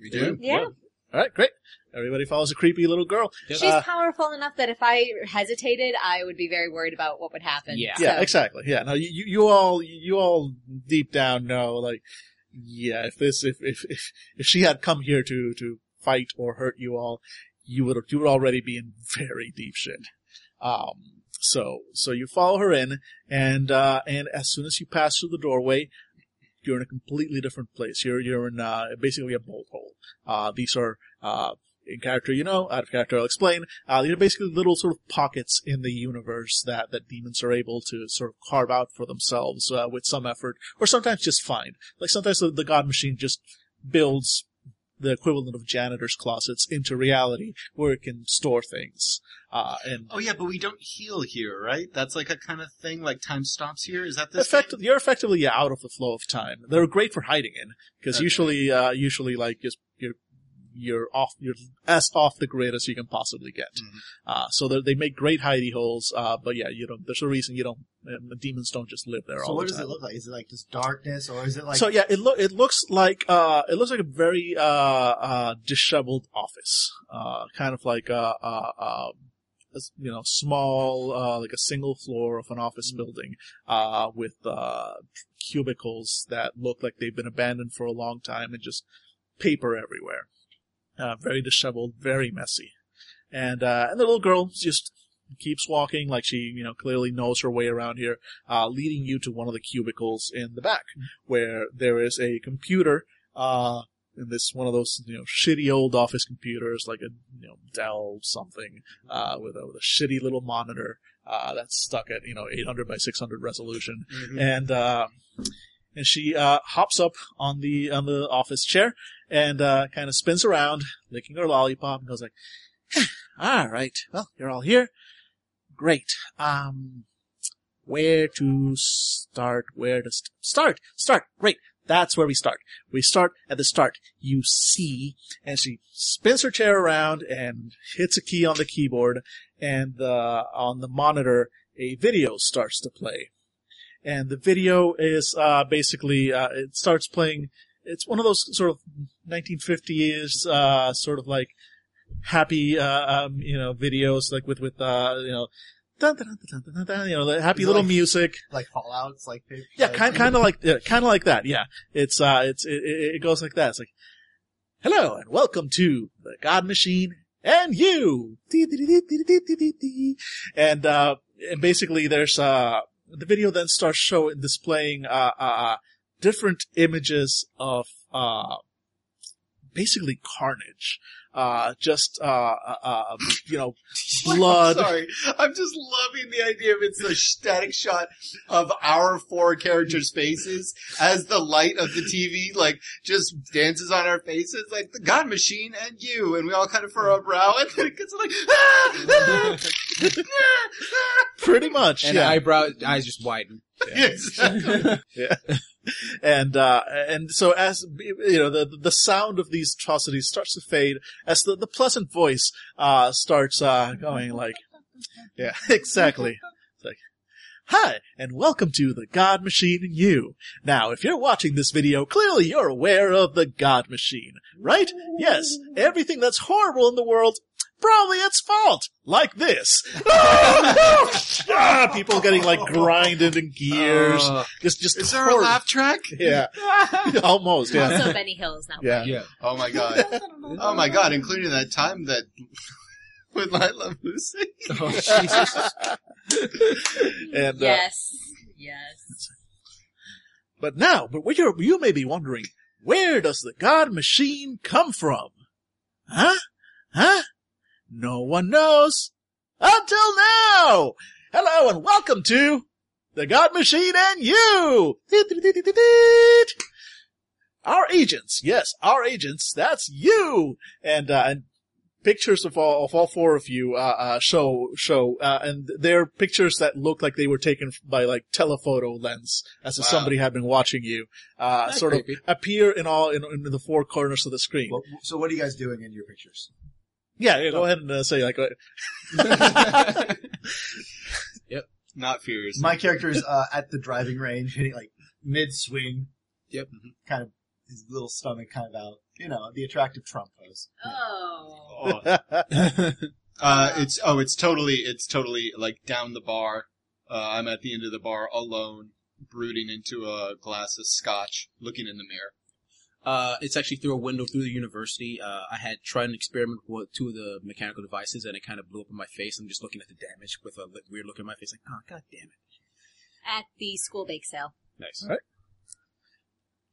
We do? Yeah. all right great everybody follows a creepy little girl She's Uh, powerful enough that if I hesitated, I would be very worried about what would happen. Yeah. yeah So- exactly yeah no you, you you all you all deep down know like yeah if this if if if, if she had come here to to fight or hurt you all you would you would already be in very deep shit um so so you follow her in and uh and as soon as you pass through the doorway you're in a completely different place you're you're in uh basically a bolt hole uh these are uh in character, you know, out of character, I'll explain. Uh, these are basically little sort of pockets in the universe that, that demons are able to sort of carve out for themselves, uh, with some effort, or sometimes just find. Like sometimes the, the God Machine just builds the equivalent of janitor's closets into reality where it can store things. Uh, and Oh yeah, but we don't heal here, right? That's like a kind of thing, like time stops here. Is that this? effective, you're effectively out of the flow of time. They're great for hiding in, because Okay. usually, uh, usually like just, you're, off, you're as off the grid as you can possibly get. Mhm. Uh, so they they make great hidey holes, uh, but yeah, you don't, there's a reason you don't, um, demons don't just live there So all what does it look like? Is it like just darkness, or is it like? so yeah, it look it looks like uh it looks like a very uh uh disheveled office, uh kind of like a uh uh you know small uh like a single floor of an office building uh with uh cubicles that look like they've been abandoned for a long time and just paper everywhere, uh very disheveled, very messy, and uh and the little girl just keeps walking like she you know clearly knows her way around here uh, leading you to one of the cubicles in the back, where there is a computer, uh, in this one of those you know shitty old office computers, like a you know Dell something, uh, with a, with a shitty little monitor, uh, that's stuck at you know 800 by 600 resolution, Mhm. and uh, and she uh, hops up on the on the office chair and uh, kind of spins around, licking her lollipop, and goes like, "All right, well, you're all here, great. Um, where to start? Where to st- start? Start. Great. That's where we start. We start at the start. You see, and she spins her chair around and hits a key on the keyboard, and on the monitor, a video starts to play. and the video is uh, basically uh, it starts playing. It's one of those sort of 1950s uh, sort of like happy uh, um, you know videos like with with uh, you know. Dun, dun, dun, you know, the happy little like- music. Like Fallout's like Yeah, kind kind of like yeah, kind of like that. Yeah, it's uh, it's it, it it goes like that. It's like, hello and welcome to the God Machine and you. And uh, and basically there's uh, the video then starts showing displaying uh, uh, uh different images of uh, basically carnage. Uh, just uh, uh, uh you know, blood. I'm sorry. I'm just loving the idea of it's a static shot of our four characters' faces as the light of the TV like just dances on our faces, like the God Machine and you, and we all kind of furrow a brow, and then it gets like, ah, ah, ah, ah. Pretty much, And yeah. eyebrow eyes just widen. Exactly. and uh and so as you know the the sound of these atrocities starts to fade as the the pleasant voice uh starts uh going like yeah exactly. It's like hi and welcome to the god machine and you now if you're watching this video clearly you're aware of the god machine right? Yes everything that's horrible in the world probably its fault like this ah, people getting like grinded in gears Uh, just just Is there a horrible. laugh track? Yeah, almost. Yeah, Also, Benny Hill is now. yeah. yeah. Oh my god. Oh my god, including that time that with I Love Lucy. Oh, Jesus. And uh, Yes. Yes. but now, but what you're, you may be wondering, where does the God Machine come from? Huh? Huh? No one knows until now. Hello and welcome to the God Machine and you. Our agents, yes, our agents. That's you. And uh, and pictures of all of all four of you uh, uh, show show, uh, and they're pictures that look like they were taken by like telephoto lens, as if somebody had been watching you. Uh, sort creepy. of appear in all in, in the four corners of the screen. Well, so what are you guys doing in your pictures? Yeah, yeah, go ahead and uh, say like. yep. Not furious. My character is uh, at the driving range, hitting like mid swing. Yep. Kind of his little stomach kind of out. You know, the attractive Trump pose. Oh. Oh. Uh, it's oh, it's totally, it's totally like down the bar. Uh, I'm at the end of the bar alone, brooding into a glass of scotch, looking in the mirror. Uh, it's actually through a window through the university. Uh, I had tried an experiment with two of the mechanical devices, and it kind of blew up in my face. I'm just looking at the damage with a li- weird look in my face, like, oh, god damn it. At the school bake sale. Nice. Right.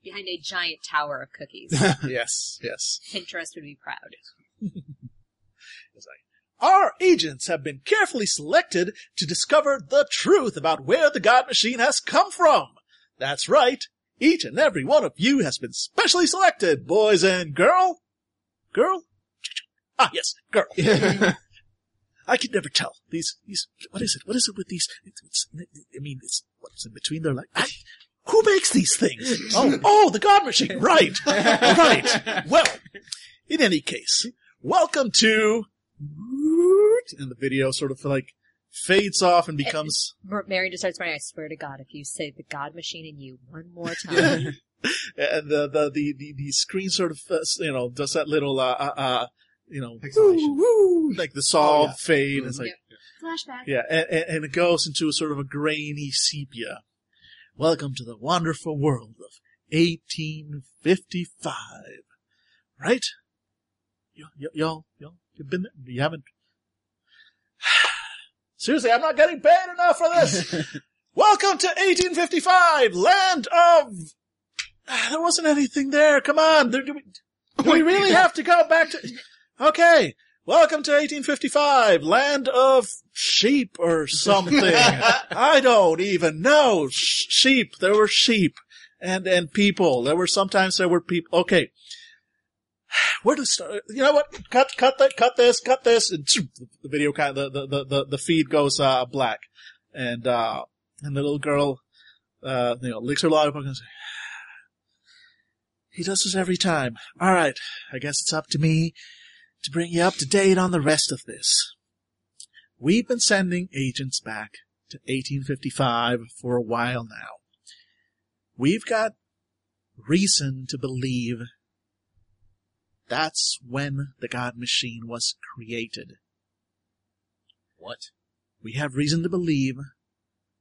Behind a giant tower of cookies. yes, yes. Pinterest would be proud. It's our agents have been carefully selected to discover the truth about where the God Machine has come from. That's right. Each and every one of you has been specially selected, boys and girl. Girl? Ah, yes, girl. I can never tell. These, these, what is it? What is it with these? It's, it's, I mean, it's, what's in between their legs? Who makes these things? Oh, oh, the God Machine. Right. right. Well, in any case, welcome to, and the video sort of like fades off and becomes, Mar- Mary just starts crying. I swear to God, if you say the God machine in you one more time. and the, the, the, the, the screen sort of, uh, you know, does that little, uh, uh, uh you know, woo, woo, like the saw Oh, yeah. fade. It's Mhm. like, Flashback. Yeah, and, and, and it goes into a sort of a grainy sepia. Welcome to the wonderful world of 1855. Right? Y- y- y'all, y'all, you've been there? You haven't? Seriously, I'm not getting paid enough for this! Welcome to 1855, land of... Ah, There wasn't anything there, come on! There, do, we, do we really have to go back to... Okay, welcome to 1855, land of sheep or something. I don't even know. Sh- sheep. There were sheep and, and people. There were sometimes there were people. Okay. Where to start? You know what? Cut, cut that, cut this, cut this. And the video kind of, the, the, the, the feed goes, uh, black. And, uh, and the little girl, uh, you know, licks her lollipop and says, he does this every time. All right. I guess it's up to me to bring you up to date on the rest of this. We've been sending agents back to 1855 for a while now. We've got reason to believe that's when the God machine was created. What? We have reason to believe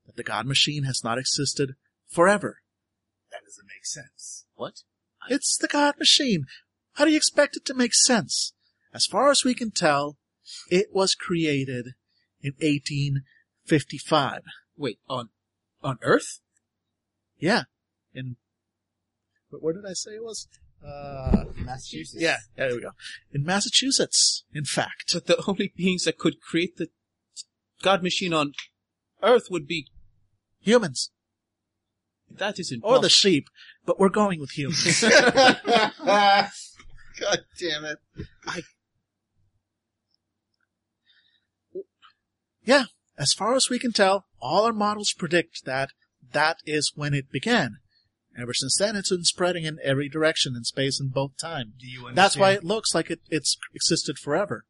that the God machine has not existed forever. That doesn't make sense. What? It's the God machine. How do you expect it to make sense? As far as we can tell, it was created in 1855. Wait, on on Earth? Yeah. In, wh- where did I say it was? Uh, Massachusetts. yeah, yeah, there we go. In Massachusetts, in fact. But the only beings that could create the God machine on Earth would be Humans. that is in Or the sheep, but we're going with humans. God damn it. I... yeah, as far as we can tell, all our models predict that that is when it began. Ever since then, it's been spreading in every direction in space and both time. Do you understand? That's why it looks like it, it's existed forever.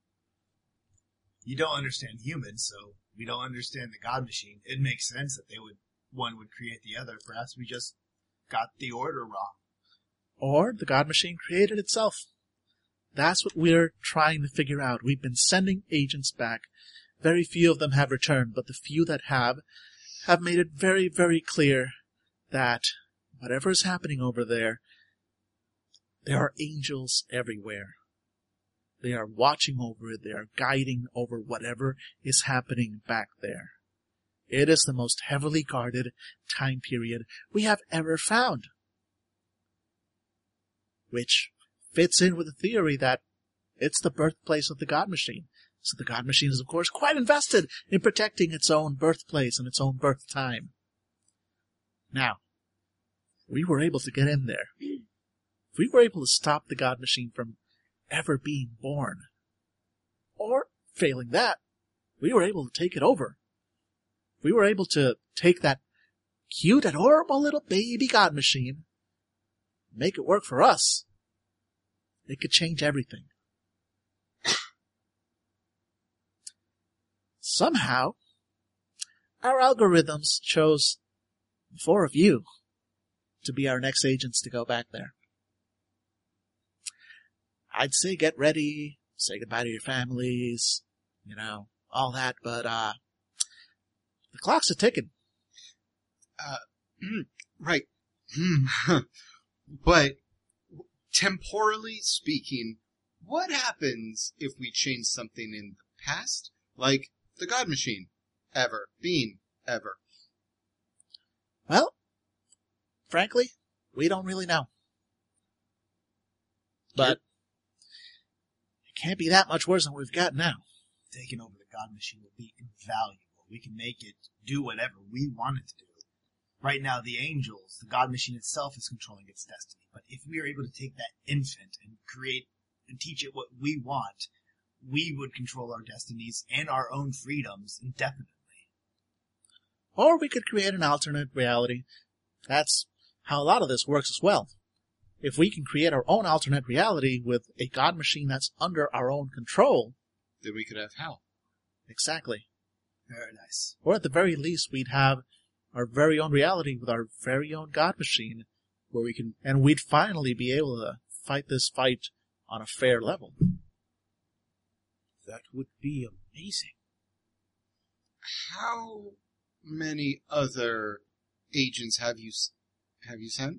you don't understand humans, so we don't understand the God machine. It makes sense that they would one would create the other. Perhaps we just got the order wrong. Or the God machine created itself. That's what we're trying to figure out. We've been sending agents back. Very few of them have returned, but the few that have, have made it very, very clear that whatever is happening over there, there are angels everywhere. They are watching over it. They are guiding over whatever is happening back there. It is the most heavily guarded time period we have ever found which fits in with the theory that it's the birthplace of the God Machine. So the God Machine is, of course, quite invested in protecting its own birthplace and its own birth time. Now, we were able to get in there. If we were able to stop the God Machine from ever being born, or failing that, we were able to take it over. We were able to take that cute, adorable little baby God Machine make it work for us, it could change everything. Somehow, our algorithms chose the four of you to be our next agents to go back there. I'd say get ready, say goodbye to your families, you know, all that, but, uh, the clock's a ticking. Right. Hmm. but temporally speaking, what happens if we change something in the past? Like the God machine. Ever. Being. Ever. Well, frankly, we don't really know. But it can't be that much worse than we've got now. Taking over the God machine will be invaluable. We can make it do whatever we want it to do. Right now, the angels, the God machine itself is controlling its destiny. But if we are able to take that infant and create and teach it what we want, we would control our destinies and our own freedoms indefinitely. Or we could create an alternate reality. That's how a lot of this works as well. If we can create our own alternate reality with a God machine that's under our own control, Then we could have hell. exactly. Very nice. Or at the very least, we'd have our very own reality with our very own God machine, where we can and we'd finally be able to fight this fight on a fair level. that would be amazing. How many other agents have you s- have you sent?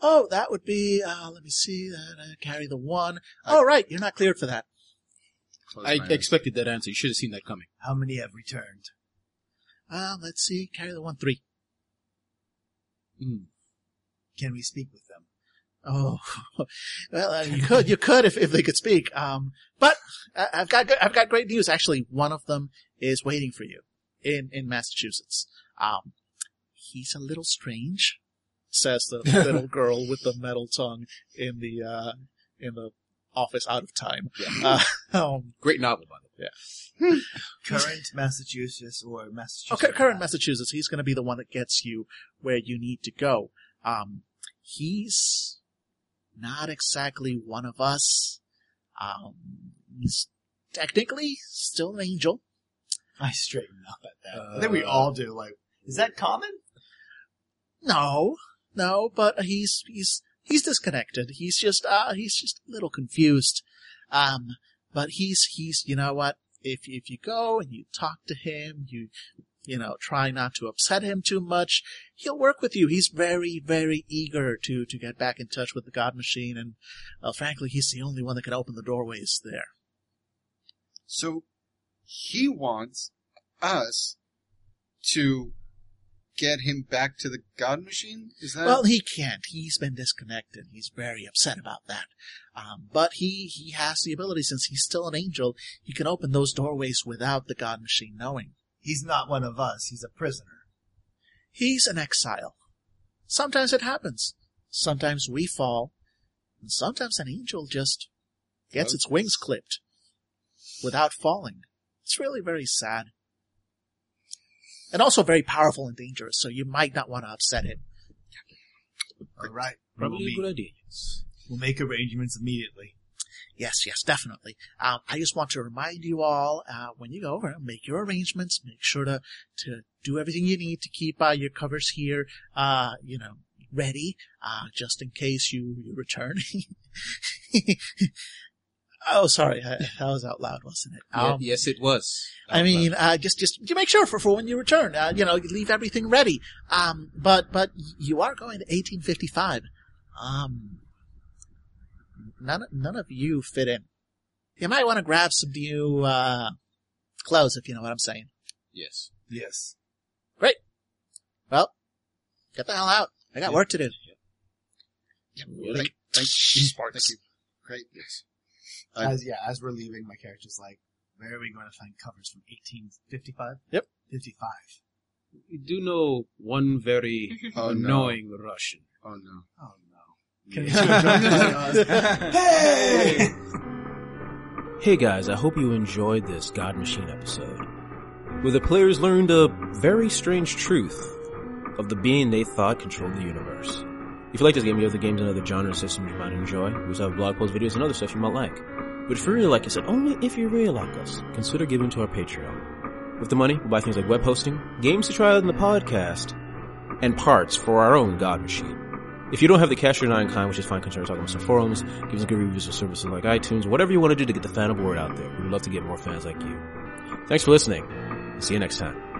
Oh, that would be, uh, let me see, that uh, carry the one. Oh, right, you're not cleared for that. I expected that answer. You should have seen that coming. How many have returned? Uh, let's see, carry the one, three. Mm. Can we speak with them? Oh, well, uh, you could, you could if, if they could speak. Um, but I- I've got, I've got great news. Actually, one of them is waiting for you in, in Massachusetts. Um, he's a little strange, says the little girl with the metal tongue in the, uh, in the office out of time. Uh, um, Great novel, by the way. Current Massachusetts or Massachusetts? Okay, current Massachusetts. He's going to be the one that gets you where you need to go. Um, he's not exactly one of us. Um, he's technically still an angel. I straighten up at that. I think we all do. Like, is that common? No, no, but he's he's he's disconnected. He's just uh he's just a little confused. Um, but he's he's you know what? If if you go and you talk to him, you you know try not to upset him too much. He'll work with you. He's very very eager to to get back in touch with the God Machine, and uh, frankly, he's the only one that can open the doorways there. So he wants us to get him back to the God Machine. Is that? Well, he can't. He's been disconnected. He's very upset about that. Um, but he, he has the ability, since he's still an angel, he can open those doorways without the God machine knowing. He's not one of us. He's a prisoner. He's an exile. Sometimes it happens. Sometimes we fall. And sometimes an angel just gets its wings clipped without falling. It's really very sad. And also very powerful and dangerous, so you might not want to upset him. All right. Probably we'll, a good idea. Yes. we'll make arrangements immediately. Yes, yes, definitely. Um, I just want to remind you all, uh, when you go over, make your arrangements, make sure to, to do everything you need to keep, uh, your covers here, uh, you know, ready, uh, just in case you, you return. oh, sorry, I, that was out loud, wasn't it? Um, yes, it was. I mean, uh, just, just, you make sure for, for when you return, uh, you know, you leave everything ready. Um, but, but you are going to 1855. Um, none, none of you fit in. You might want to grab some new, uh, clothes, if you know what I'm saying. yes. Yes. Great. Well, get the hell out. I got Yeah. work to do. Really? Thank, thank, Sparks. thank you. Great. Yes. I- As yeah, as we're leaving, my character's like, "Where are we going to find covers from 1855?" Yep. 55. We do know one very Oh, no. annoying Russian. Oh no. Oh no! Can Yeah. you Hey! Hey guys, I hope you enjoyed this God Machine episode, where the players learned a very strange truth of the being they thought controlled the universe. If you like this game, you have the games and other genre systems you might enjoy. We also have blog posts, videos, and other stuff you might like. But if you really like us, and only if you really like us, consider giving to our Patreon. With the money, we'll buy things like web hosting, games to try out in the podcast, and parts for our own God Machine. If you don't have the cash or nine kind, which is fine, consider talking about some forums, give us good reviews of services like iTunes, whatever you want to do to get the fan word out there. We'd love to get more fans like you. Thanks for listening. See you next time.